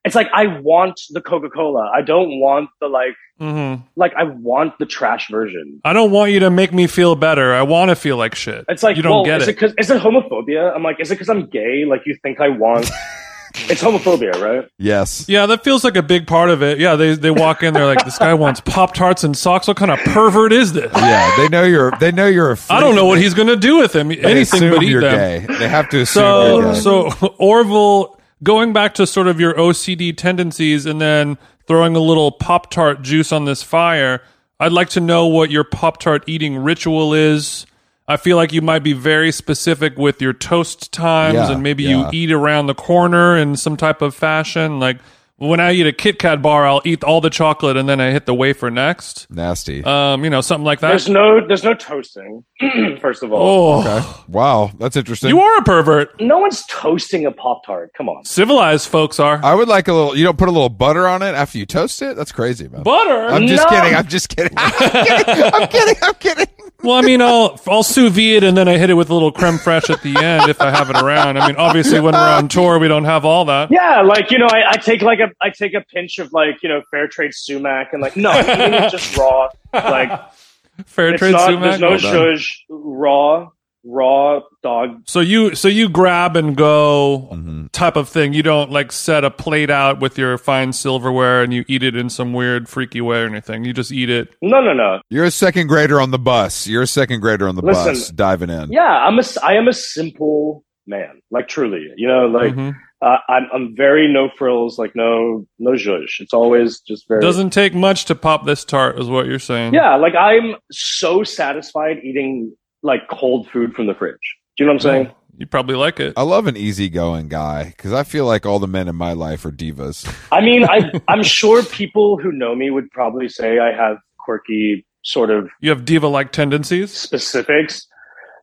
It's like I want the Coca Cola. I don't want the like. Mhm. Like I want the trash version. I don't want you to make me feel better. I want to feel like shit. It's like you don't well, get is it. it because is it homophobia? I'm like, is it because I'm gay? Like you think I want? it's homophobia, right? Yes. Yeah, that feels like a big part of it. Yeah, they they walk in, they're like, "This guy wants Pop Tarts and socks. What kind of pervert is this?" Yeah. They know you're. They know you're a. I don't know what he's gonna do with him. Anything but eat you're them. gay. They have to assume So, you're gay. so Orville, going back to sort of your OCD tendencies, and then throwing a little Pop Tart juice on this fire. I'd like to know what your Pop Tart eating ritual is. I feel like you might be very specific with your toast times, Yeah, and maybe yeah. you eat around the corner in some type of fashion. Like when I eat a Kit Kat bar, I'll eat all the chocolate and then I hit the wafer next. Nasty. Um, you know, something like that. There's no, there's no toasting. First of all, oh, okay. Wow. That's interesting. you are a pervert. no one's toasting a pop tart. Come on. Civilized folks are. I would like a little. You don't put a little butter on it after you toast it. That's crazy, man. Butter. I'm just No. kidding. I'm just kidding. I'm kidding. I'm kidding. I'm kidding. Well, I mean, I'll I'll sous vide it and then I hit it with a little creme fraiche at the end if I have it around. I mean, obviously when we're on tour, we don't have all that. Yeah, like you know, I, I take like a I take a pinch of like you know fair trade sumac and like no, eating just raw. Like Fair it's trade not. sumac. There's no Well shush. Raw, raw dog. So you so you grab and go Mm-hmm. type of thing. You don't like set a plate out with your fine silverware and you eat it in some weird freaky way or anything. You just eat it. No, no, no. You're a second grader on the bus. You're a second grader on the Listen. bus, diving in. Yeah, I'm a s- I am a simple man. Like truly, you know, like Mhm. Uh, I'm I'm very no frills. Like no no zhush. It's always just very. Doesn't take much to pop this tart, is what you're saying. yeah, like I'm so satisfied eating like cold food from the fridge. Do you know what I'm saying? You probably like it. I love an easygoing guy because I feel like all the men in my life are divas. I mean, I I'm sure people who know me would probably say I have quirky sort of You have diva like tendencies. specifics.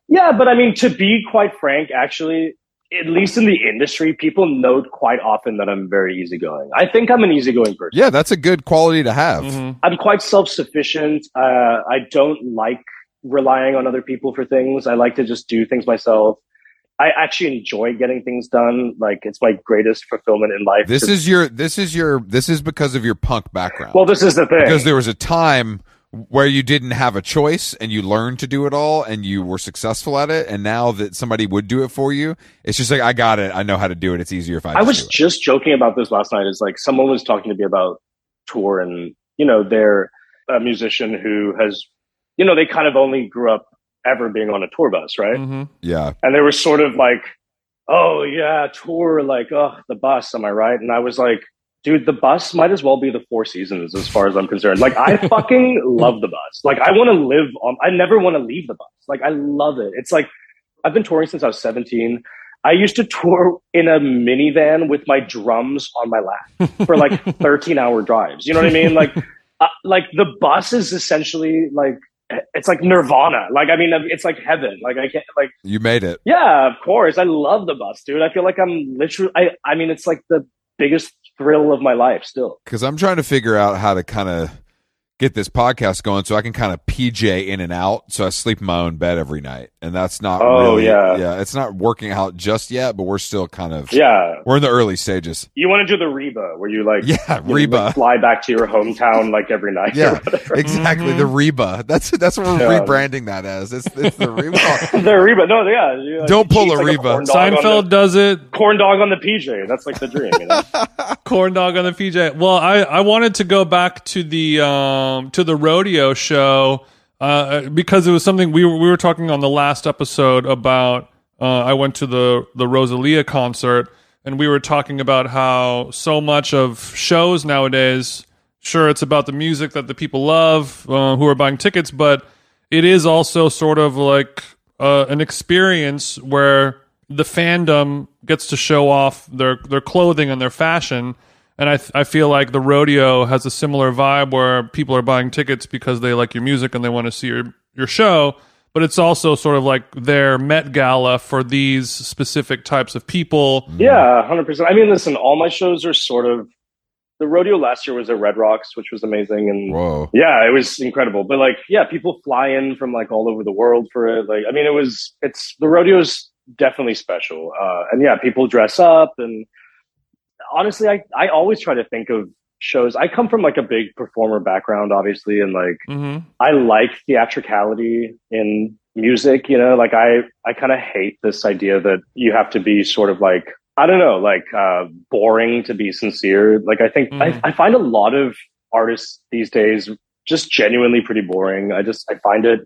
Yeah, but I mean, to be quite frank, actually, at least in the industry, people note quite often that I'm very easygoing. I think I'm an easygoing person. Yeah, that's a good quality to have. Mhm. I'm quite self sufficient. Uh, I don't like relying on other people for things. I like to just do things myself. I actually enjoy getting things done. Like it's my greatest fulfillment in life. This to- is your. This is your. This is because of your punk background. well, this is the thing. because there was a time where you didn't have a choice and you learned to do it all and you were successful at it and now that somebody would do it for you it's just like i got it i know how to do it it's easier if i, I was do it. just joking about this last night. Is like someone was talking to me about tour, and you know, they're a musician who has, you know, they kind of only grew up ever being on a tour bus, right? mm-hmm. yeah And they were sort of like, "Oh yeah, tour, like oh the bus." Am I right? And I was like, dude, the bus might as well be the Four Seasons as far as I'm concerned. Like, I fucking love the bus. Like, I want to live on. I never want to leave the bus. Like, I love it. It's like I've been touring since I was 17. I used to tour in a minivan with my drums on my lap for like 13 hour drives. You know what I mean? Like, uh, like the bus is essentially like it's like nirvana. Like, I mean, it's like heaven. Like, I can't like You made it. yeah, of course. I love the bus, dude. I feel like I'm literally. I I mean, it's like the biggest thrill of my life still. Because I'm trying to figure out how to kind of get this podcast going so I can kind of PJ in and out. So I sleep in my own bed every night. And that's not Oh, really, yeah. yeah, it's not working out just yet, but we're still kind of, Yeah. we're in the early stages. You want to do the Reba where you like Yeah, you Reba. like, fly back to your hometown like every night. or Yeah, whatever. exactly. The Reba. That's that's what we're Yeah. rebranding that as. It's, it's the Reba. the Reba. No, yeah. you, like, Don't pull a like Reba. corn dog on Seinfeld the- does it. corn dog on the PJ. That's like the dream. You know? corn dog on the PJ. Well, I, I wanted to go back to the um to the rodeo show uh, because it was something we were we were talking on the last episode about. Uh, I went to the the Rosalia concert and we were talking about how so much of shows nowadays. Sure, it's about the music that the people love uh, who are buying tickets, but it is also sort of like uh, an experience where the fandom gets to show off their their clothing and their fashion. And I I feel like the rodeo has a similar vibe where people are buying tickets because they like your music and they want to see your your show. But it's also sort of like their Met Gala for these specific types of people. yeah, hundred percent. I mean, listen, all my shows are sort of. The rodeo last year was at Red Rocks, which was amazing, and Whoa. Yeah, it was incredible. But like, yeah, people fly in from like all over the world for it. Like, I mean, it was, it's, the rodeo's definitely special. Uh, and yeah, people dress up. And honestly, I, I always try to think of shows. I come from like a big performer background, obviously. And like, hmm I like theatricality in music, you know, like I, I kind of hate this idea that you have to be sort of like, I don't know, like, uh, boring to be sincere. Like, I think Mhm. I, I find a lot of artists these days just genuinely pretty boring. I just, I find it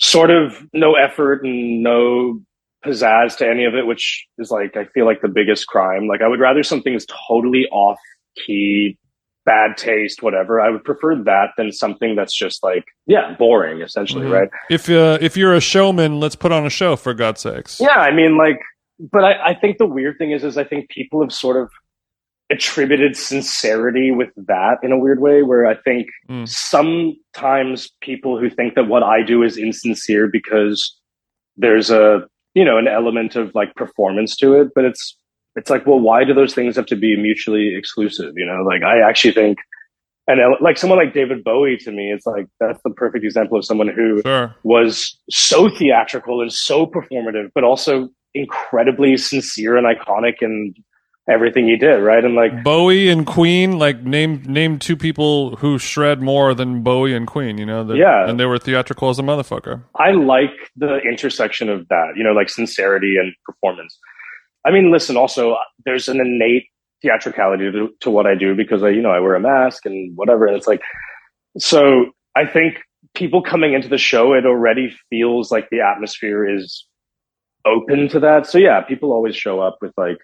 sort of no effort and no pizzazz to any of it, which is like, I feel like the biggest crime. Like, I would rather something is totally off key, bad taste, whatever. I would prefer that than something that's just like, yeah, boring, essentially, Mhm. right? If uh, if you're a showman, let's put on a show for God's sakes. Yeah, I mean, like, but I, I think the weird thing is, is I think people have sort of attributed sincerity with that in a weird way, where I think Mm. sometimes people who think that what I do is insincere because there's a, you know, an element of like performance to it, but it's, it's like, well, why do those things have to be mutually exclusive? You know, like I actually think, and like someone like David Bowie to me, it's like, that's the perfect example of someone who, Sure. was so theatrical and so performative, but also incredibly sincere and iconic in everything he did, right? And like, Bowie and Queen, like name name two people who shred more than Bowie and Queen. You know, that- Yeah. and they were theatrical as a motherfucker. I like the intersection of that, you know, like sincerity and performance. I mean, listen, also, there's an innate theatricality to, to what I do because I, you know, I wear a mask and whatever. And it's like, so I think people coming into the show, it already feels like the atmosphere is open to that. So yeah, people always show up with like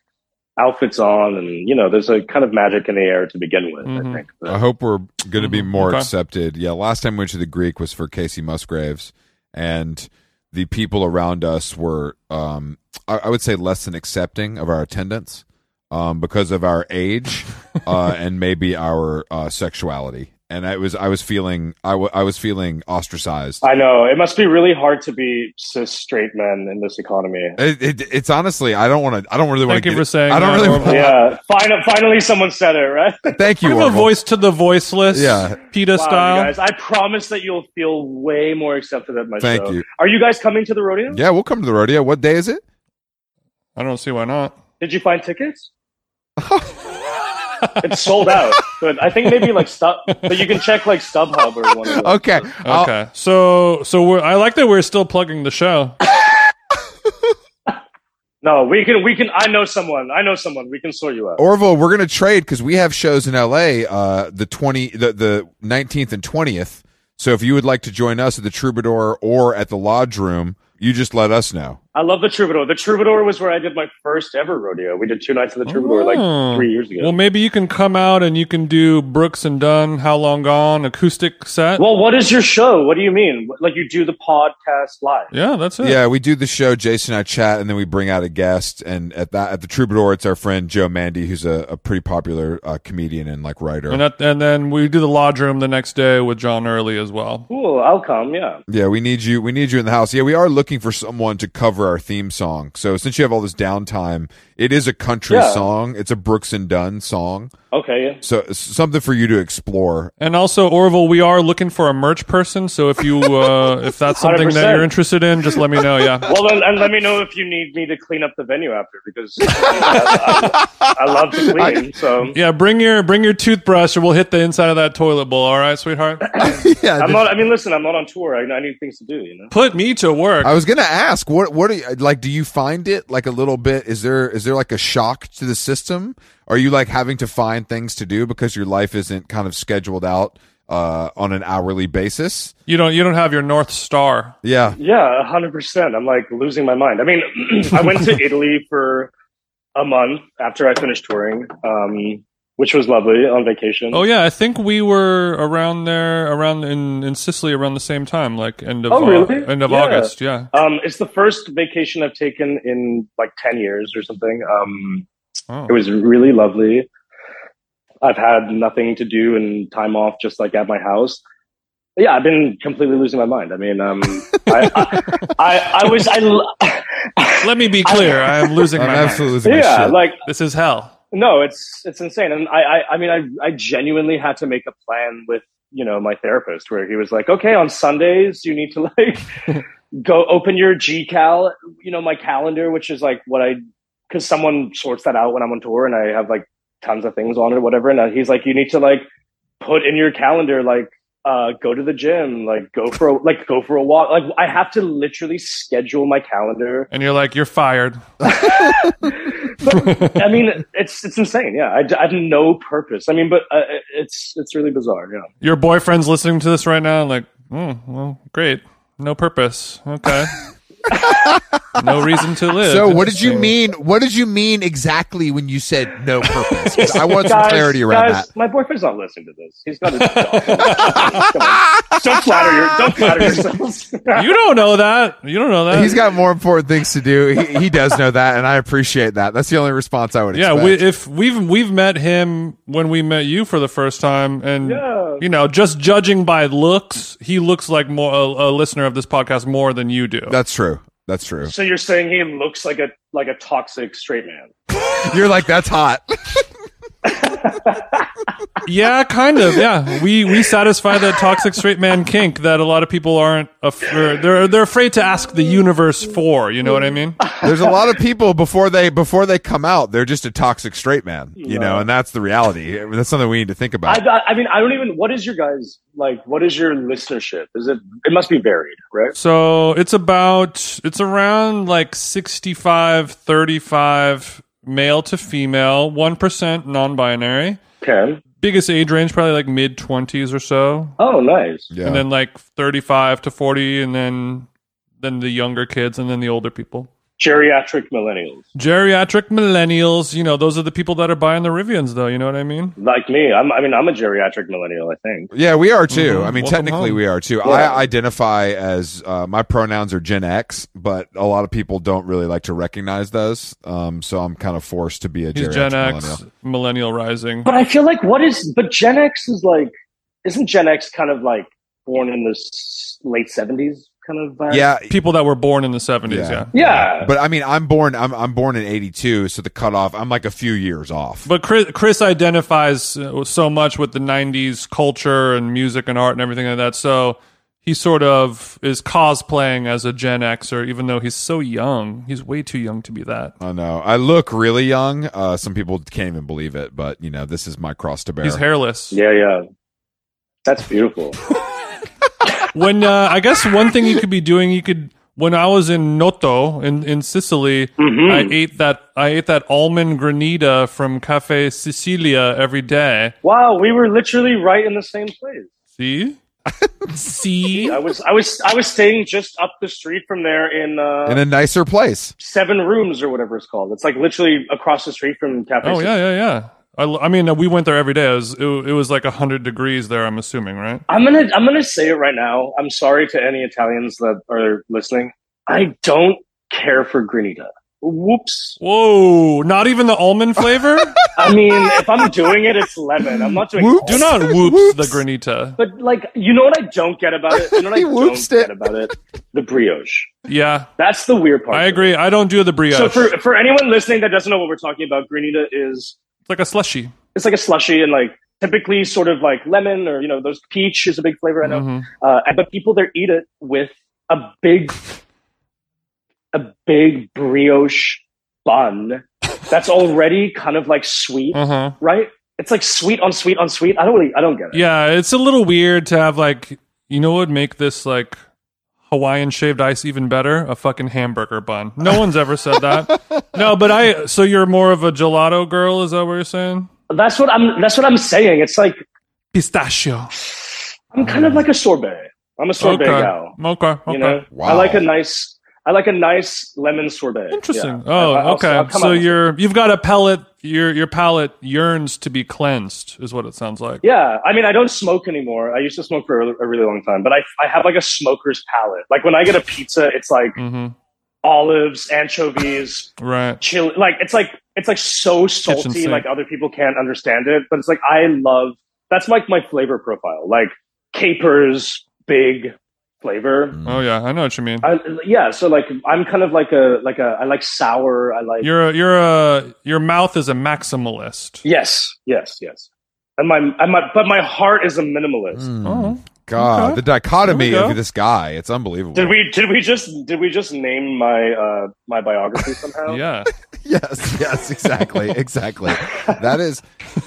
outfits on and, you know, there's a kind of magic in the air to begin with, Mhm. I think. But- I hope we're going to be Mhm. more Okay. accepted. Yeah, last time we went to the Greek was for Kacey Musgraves, and the people around us were, um, I, I would say, less than accepting of our attendance um, because of our age uh, and maybe our uh, sexuality. And I was, I was feeling, I, w- I was feeling ostracized. I know it must be really hard to be cis straight men in this economy. It, it, it's honestly, I don't want to. I don't really want Thank to. you for saying I don't that, really. Wanna- Yeah, finally, finally, someone said it, right? Thank you. Give a voice to the voiceless. Yeah. PETA Wow, style. you guys, I promise that you'll feel way more accepted at my Thank show. you. Are you guys coming to the rodeo? Yeah, we'll come to the rodeo. What day is it? I don't see why not. Did you find tickets? it's sold out, but I think maybe like Stub. But you can check like StubHub or one of those. Okay. I'll- Okay, so so we're, I like that we're still plugging the show. No, we can. We can. I know someone. I know someone. We can sort you out. Orville, we're gonna trade because we have shows in LA, uh, the twenty, the the nineteenth and twentieth. So if you would like to join us at the Troubadour or at the Lodge Room, you just let us know. I love the Troubadour. The Troubadour was where I did my first ever rodeo. We did two nights at the Troubadour Oh. like three years ago. Well, maybe you can come out and you can do Brooks and Dunn, How Long Gone, acoustic set. Well, what is your show? What do you mean? Like you do the podcast live? yeah, that's it. Yeah, we do the show. Jason and I chat, and then we bring out a guest. And at that, at the Troubadour, it's our friend Joe Mande, who's a, a pretty popular uh, comedian and like writer. And, that, and then we do the lodge room the next day with John Early as well. Cool. I'll come. Yeah. yeah, we need you. We need you in the house. Yeah, we are looking for someone to cover our theme song. So since you have all this downtime, it is a country Yeah. song. It's a Brooks and Dunn song. Okay. Yeah. So something for you to explore. And also, Orville, we are looking for a merch person. So if you uh, if that's something that 100%. you're interested in, just let me know. Yeah. Well, then, and let me know if you need me to clean up the venue after because I, I, I love to clean. So Yeah, bring your bring your toothbrush, or we'll hit the inside of that toilet bowl. All right, sweetheart. yeah, I'm not. I mean, listen, I'm not on tour. I, I need things to do. You know. Put me to work. I was gonna ask what what are you like? Do you find it like a little bit? Is there is there like a shock to the system? Are you like having to find things to do because your life isn't kind of scheduled out uh, on an hourly basis? You don't you don't have your north star. Yeah, Yeah, hundred percent. I'm like losing my mind. I mean, I went to Italy for a month after I finished touring, um, which was lovely on vacation. Oh yeah, I think we were around there, around in, in Sicily around the same time, like end of Oh, Au- really? end of Yeah. August. Yeah. Um, it's the first vacation I've taken in like ten years or something. Um, Oh. it was really lovely. I've had nothing to do and time off just like at my house. Yeah, I've been completely losing my mind. I mean, um, I, I, I, I was, I, l- Let me be clear. I am losing I'm my mind. absolutely losing yeah, shit. like This is hell. No, it's it's insane, and I, I I mean I I genuinely had to make a plan with you know my therapist where he was like, okay, on Sundays you need to like go open your GCal, you know my calendar, which is like what I because someone sorts that out when I'm on tour and I have like tons of things on it or whatever, and uh, he's like, you need to like put in your calendar like uh go to the gym, like go for a, like go for a walk, like I have to literally schedule my calendar And you're like, you're fired. but, I mean, it's it's insane. Yeah, I, I have no purpose. I mean, but uh, it's it's really bizarre. Yeah. Your boyfriend's listening to this right now, like, oh, well, great. No purpose. Okay. no reason to live. So what did you mean? What did you mean exactly when you said no purpose? I want some clarity around guys, that. My boyfriend's not listening to this. He's got his job. Don't flatter your don't flatter yourselves. You don't know that. You don't know that. He's got more important things to do. He, he does know that, and I appreciate that. That's the only response I would yeah, expect. we, if we've we've met him when we met you for the first time, and Yeah. You know, just judging by looks, he looks like more a, a listener of this podcast more than you do. That's true. That's true. so you're saying he looks like a like a toxic straight man? You're like that's hot. yeah, kind of. Yeah, we we satisfy the toxic straight man kink that a lot of people aren't. Af- they're they're afraid to ask the universe for. You know what I mean? There's a lot of people before they before they come out, they're just a toxic straight man, you know, and that's the reality. I mean, that's something we need to think about. I, I I mean, I don't even. What is your guys like? What is your listenership? Is it? It must be varied, right? So it's about it's around like 65 35 male to female, 1% non-binary. Okay. Biggest age range probably like mid 20s or so. Oh, nice. yeah. And then like 35 to 40 and then then the younger kids and then the older people. Geriatric millennials Geriatric millennials, you know, those are the people that are buying the Rivians though, you know what I mean? like me. I'm, I mean, I'm a geriatric millennial. I think. yeah, we are too. Mhm. I mean, Welcome technically home. we are too. Yeah. I identify as uh, my pronouns are Gen X, but a lot of people don't really like to recognize those. Um, so I'm kind of forced to be a He's geriatric Gen X, millennial. millennial rising. But I feel like what is? But Gen X is like, isn't Gen X kind of like born in the late seventies kind of? Vibe? Yeah, People that were born in the 70s, Yeah. yeah. Yeah. but I mean, I'm born. I'm I'm born in '82, so the cutoff. I'm like a few years off. But Chris, Chris identifies uh, so much with the '90s culture and music and art and everything like that. So he sort of is cosplaying as a Gen Xer, even though he's so young. He's way too young to be that. I know. I look really young. Uh, some people can't even believe it, but you know, this is my cross to bear. He's hairless. yeah, yeah. That's beautiful. When uh, I guess one thing you could be doing, you could. When I was in Noto in, in Sicily, Mhm. I ate that I ate that almond granita from Cafe Sicilia every day. wow, we were literally right in the same place. See, See, I was I was I was staying just up the street from there in uh, in a nicer place. seven rooms or whatever it's called. It's like literally across the street from Cafe. Oh Six. yeah, yeah, yeah. I, I mean, we went there every day. It was it, it was like hundred degrees there. I'm assuming, right? I'm gonna I'm gonna say it right now. I'm sorry to any Italians that are listening. I don't care for granita. Whoops. Whoa! Not even the almond flavor. I mean, if I'm doing it, it's lemon. I'm not doing. Whoops. Do not whoops, Whoops. the granita. But like, you know what I don't get about it? You know what I don't whoopsed get about it? The brioche. Yeah, That's the weird part. I agree. I don't do the brioche. So for for anyone listening that doesn't know what we're talking about, granita is it's like a slushy. it's like a slushy and like typically sort of like lemon or you know those peach is a big flavor I know. Mhm. Uh, but people there eat it with a big, a big brioche bun that's already kind of like sweet, Uh-huh. right? It's like sweet on sweet on sweet. I don't really, I don't get it. Yeah, it's a little weird to have like you know what would make this like Hawaiian shaved ice even better? A fucking hamburger bun. No one's ever said that. No, but I so you're more of a gelato girl, is that what you're saying? That's what I'm. That's what I'm saying. It's like Pistachio. I'm kind of like a sorbet. I'm a sorbet okay. gal. Okay. Okay. You know, Wow. I like a nice. I like a nice lemon sorbet. Interesting. Yeah. Oh, I- I'll- okay. I'll so out with it. you're you've got a palate. Your your palate yearns to be cleansed, is what it sounds like. Yeah, I mean, I don't smoke anymore. I used to smoke for a, really long time, but I I have like a smoker's palate. Like when I get a pizza, it's like hmm olives, anchovies, Right. chili. Like it's like it's like so salty. Like other people can't understand it, but it's like I love. That's like my flavor profile. Like capers, big flavor. Oh yeah, I know what you mean. I, yeah, so like I'm kind of like a like a I like sour. I like You're a, you're a your mouth is a maximalist. yes, yes, yes. And my and my but my heart is a minimalist. Mm. Oh. God, Okay. the dichotomy go. of this guy, it's unbelievable. Did we did we just did we just name my uh my biography somehow? Yeah. yes, yes, exactly, exactly. That is,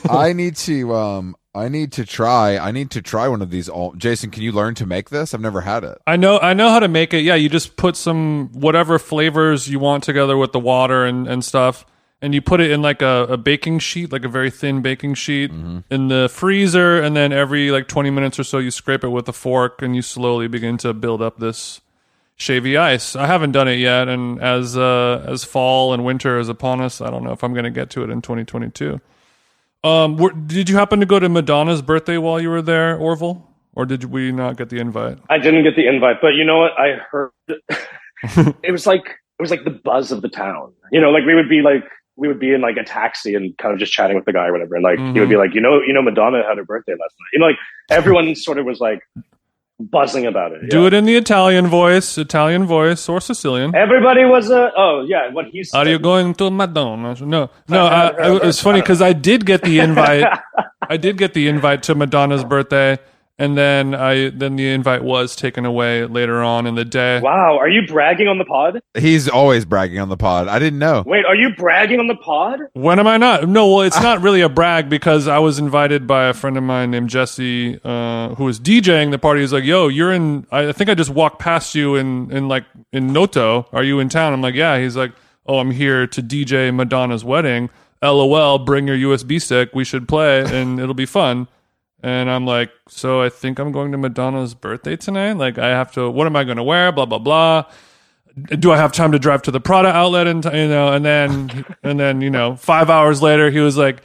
I need to, um, I need to try. I need to try one of these. All, Jason, can you learn to make this? I've never had it. I know I know how to make it. Yeah, you just put some whatever flavors you want together with the water and, and stuff. And you put it in like a, a baking sheet, like a very thin baking sheet in the freezer, and then every like twenty minutes or so you scrape it with a fork and you slowly begin to build up this shavy ice. I haven't done it yet, and as uh as fall and winter is upon us, I don't know if I'm gonna get to it in twenty twenty two. Um, were, did you happen to go to Madonna's birthday while you were there, Orville, or did we not get the invite? I didn't get the invite, but you know what? I heard it was like it was like the buzz of the town. You know, like we would be like we would be in like a taxi and kind of just chatting with the guy or whatever, and like he would be like, you know, you know, Madonna had her birthday last night. You know, like everyone sort of was like buzzing about it. Do yeah. it in the Italian voice, Italian voice, or Sicilian. Everybody was a oh yeah, what he said. Are you going to Madonna? No, no. I- I, it's funny because I did get the invite. I did get the invite to Madonna's birthday, and then I then the invite was taken away later on in the day. Wow, are you bragging on the pod? He's always bragging on the pod. I didn't know. Wait, are you bragging on the pod? When am I not? No, well, it's not really a brag because I was invited by a friend of mine named Jesse, uh, who was DJing the party. He's like, "Yo, you're in. I think I just walked past you in in like in Noto. Are you in town?" I'm like, "Yeah." He's like, "Oh, I'm here to DJ Madonna's wedding. LOL. Bring your USB stick. We should play, and it'll be fun." And I'm like, "So I think I'm going to Madonna's birthday tonight. Like, I have to. What am I going to wear? Blah blah blah." do I have time to drive to the Prada outlet and you know and then and then you know 5 hours later he was like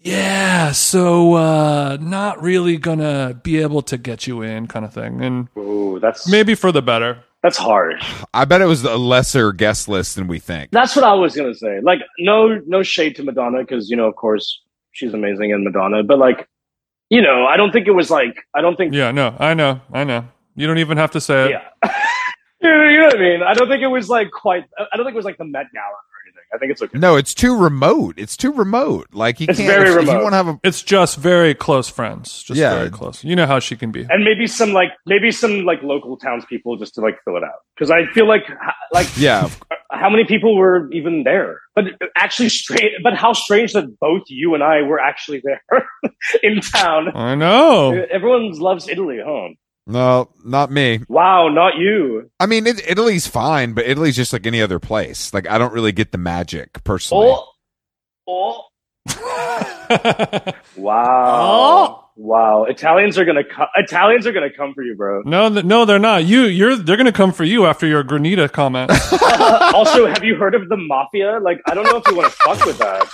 yeah so uh not really gonna be able to get you in kind of thing and Ooh, that's maybe for the better that's harsh. I bet it was a lesser guest list than we think. That's what I was gonna say. Like, no, no shade to Madonna because you know, of course, she's amazing and Madonna. But like, you know, I don't think it was like I don't think yeah no I know I know you don't even have to say it yeah. you know what I mean? I don't think it was like quite. I don't think it was like the Met Gala. I think it's okay. No, it's too remote. It's too remote. Like you It's can't. very if, if you want to have a it's just very close friends just Yeah. very close you know how she can be And maybe some like maybe some like local townspeople just to like fill it out because I feel like like yeah, uh, how many people were even there? But uh, actually, strange. But how strange that both you and I were actually there in town. I know uh, Everyone loves Italy, huh? No, not me. Wow, not you. I mean, it, Italy's fine, but Italy's just like any other place. Like I don't really get the magic personally. Oh, oh, wow. Oh. wow. Italians are gonna co- Italians are gonna come for you, bro. No, th- no, they're not. You, you're. They're gonna come for you after your granita comment. also, have you heard of the mafia? Like, I don't know if you want to fuck with that.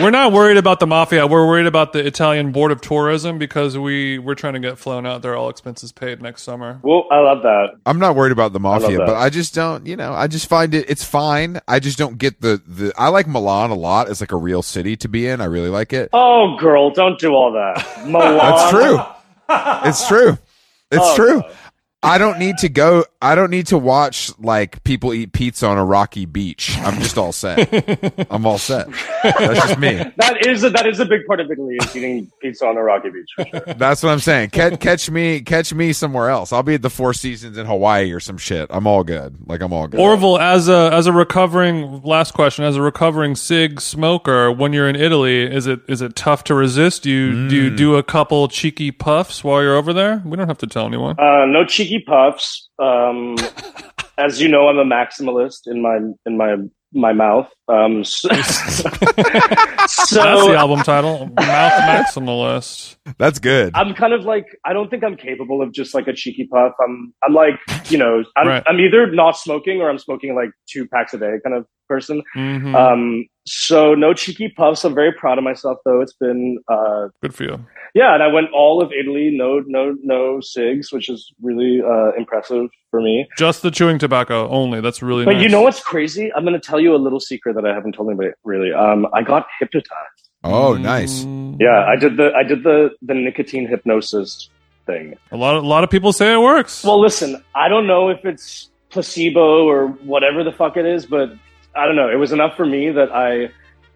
We're not worried about the mafia. We're worried about the Italian Board of Tourism because we we're trying to get flown out there, all expenses paid next summer. Well, I love that. I'm not worried about the mafia, that. but I just don't, you know, I just find it, it's fine. I just don't get the, the, I like Milan a lot It's like a real city to be in. I really like it. Oh, girl, don't do all that. Milan. That's true. It's true. It's Oh, true. God. I don't need to go. I don't need to watch like people eat pizza on a rocky beach. I'm just all set. I'm all set. That's just me. That is a, that is a big part of Italy is eating pizza on a rocky beach for sure. That's what I'm saying. Catch, catch me, catch me somewhere else. I'll be at the Four Seasons in Hawaii or some shit. I'm all good. Like I'm all good. Orville, as a as a recovering last question, as a recovering cig smoker, when you're in Italy, is it is it tough to resist? Do you do you do a couple cheeky puffs while you're over there? We don't have to tell anyone. Uh, no cheeky puffs. Um, as you know, I'm a maximalist in my in my my mouth. Um, so, That's the album title, Mouth Maximalist. That's good. I'm kind of like I don't think I'm capable of just like a cheeky puff. I'm I'm like you know I'm Right. I'm either not smoking or I'm smoking like two packs a day kind of person. hmm Um, so no cheeky puffs. I'm very proud of myself though. It's been uh, Good for you. Yeah, and I went all of Italy, no no no cigs, which is really uh, impressive for me. Just the chewing tobacco only. That's really But nice. you know what's crazy? I'm going to tell you a little secret that I haven't told anybody. Really, um, I got hypnotized. Oh, nice. Mm. Yeah, I did the I did the the nicotine hypnosis thing. A lot of, a lot of people say it works. Well, listen, I don't know if it's placebo or whatever the fuck it is, but I don't know. It was enough for me that I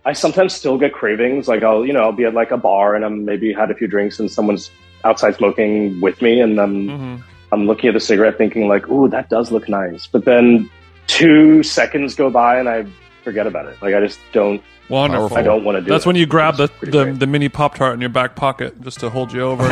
I sometimes still get cravings. Like I'll you know I'll be at like a bar and I'm maybe had a few drinks and someone's outside smoking with me and I'm hmm I'm looking at the cigarette thinking like, ooh, that does look nice. But then two seconds go by and I forget about it. Like I just don't Wonderful. Powerful. I don't want to do That's it. when you grab the, It's pretty the, the mini Pop Tart in your back pocket just to hold you over.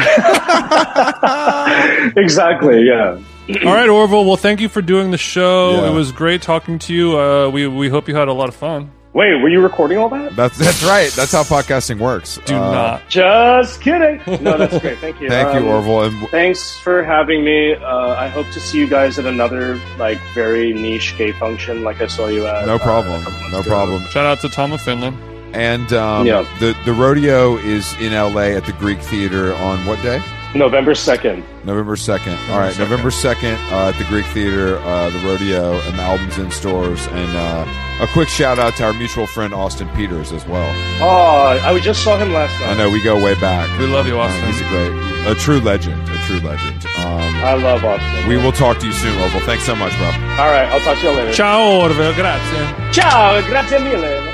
exactly, yeah. All right, Orville. Well, thank you for doing the show. Yeah. It was great talking to you. Uh, we we hope you had a lot of fun. Wait, were you recording all that? That's that's right. That's how podcasting works. Do Uh, not. Just kidding. No, that's great. Thank you. Thank you, Um, Orville. And Thanks for having me. Uh, I hope to see you guys at another like very niche gay function, like I saw you at. no uh, problem. a couple months No ago. problem. Shout out to Tom of Finland. And um, Yeah. the the rodeo is in LA at the Greek Theater on what day? November second. November second. All right, 2nd. November second uh, at the Greek Theater, uh, the rodeo, and the album's in stores. And uh, a quick shout out to our mutual friend Austin Peters as well. Oh, I just saw him last night. I know we go way back. We love you, Uh, Austin. he's a great, a true legend, a true legend. Um, I love Austin. we will talk to you soon, Orville. Thanks so much, bro. All right, I'll talk to you later. Ciao, Orville. Grazie. Ciao, grazie mille.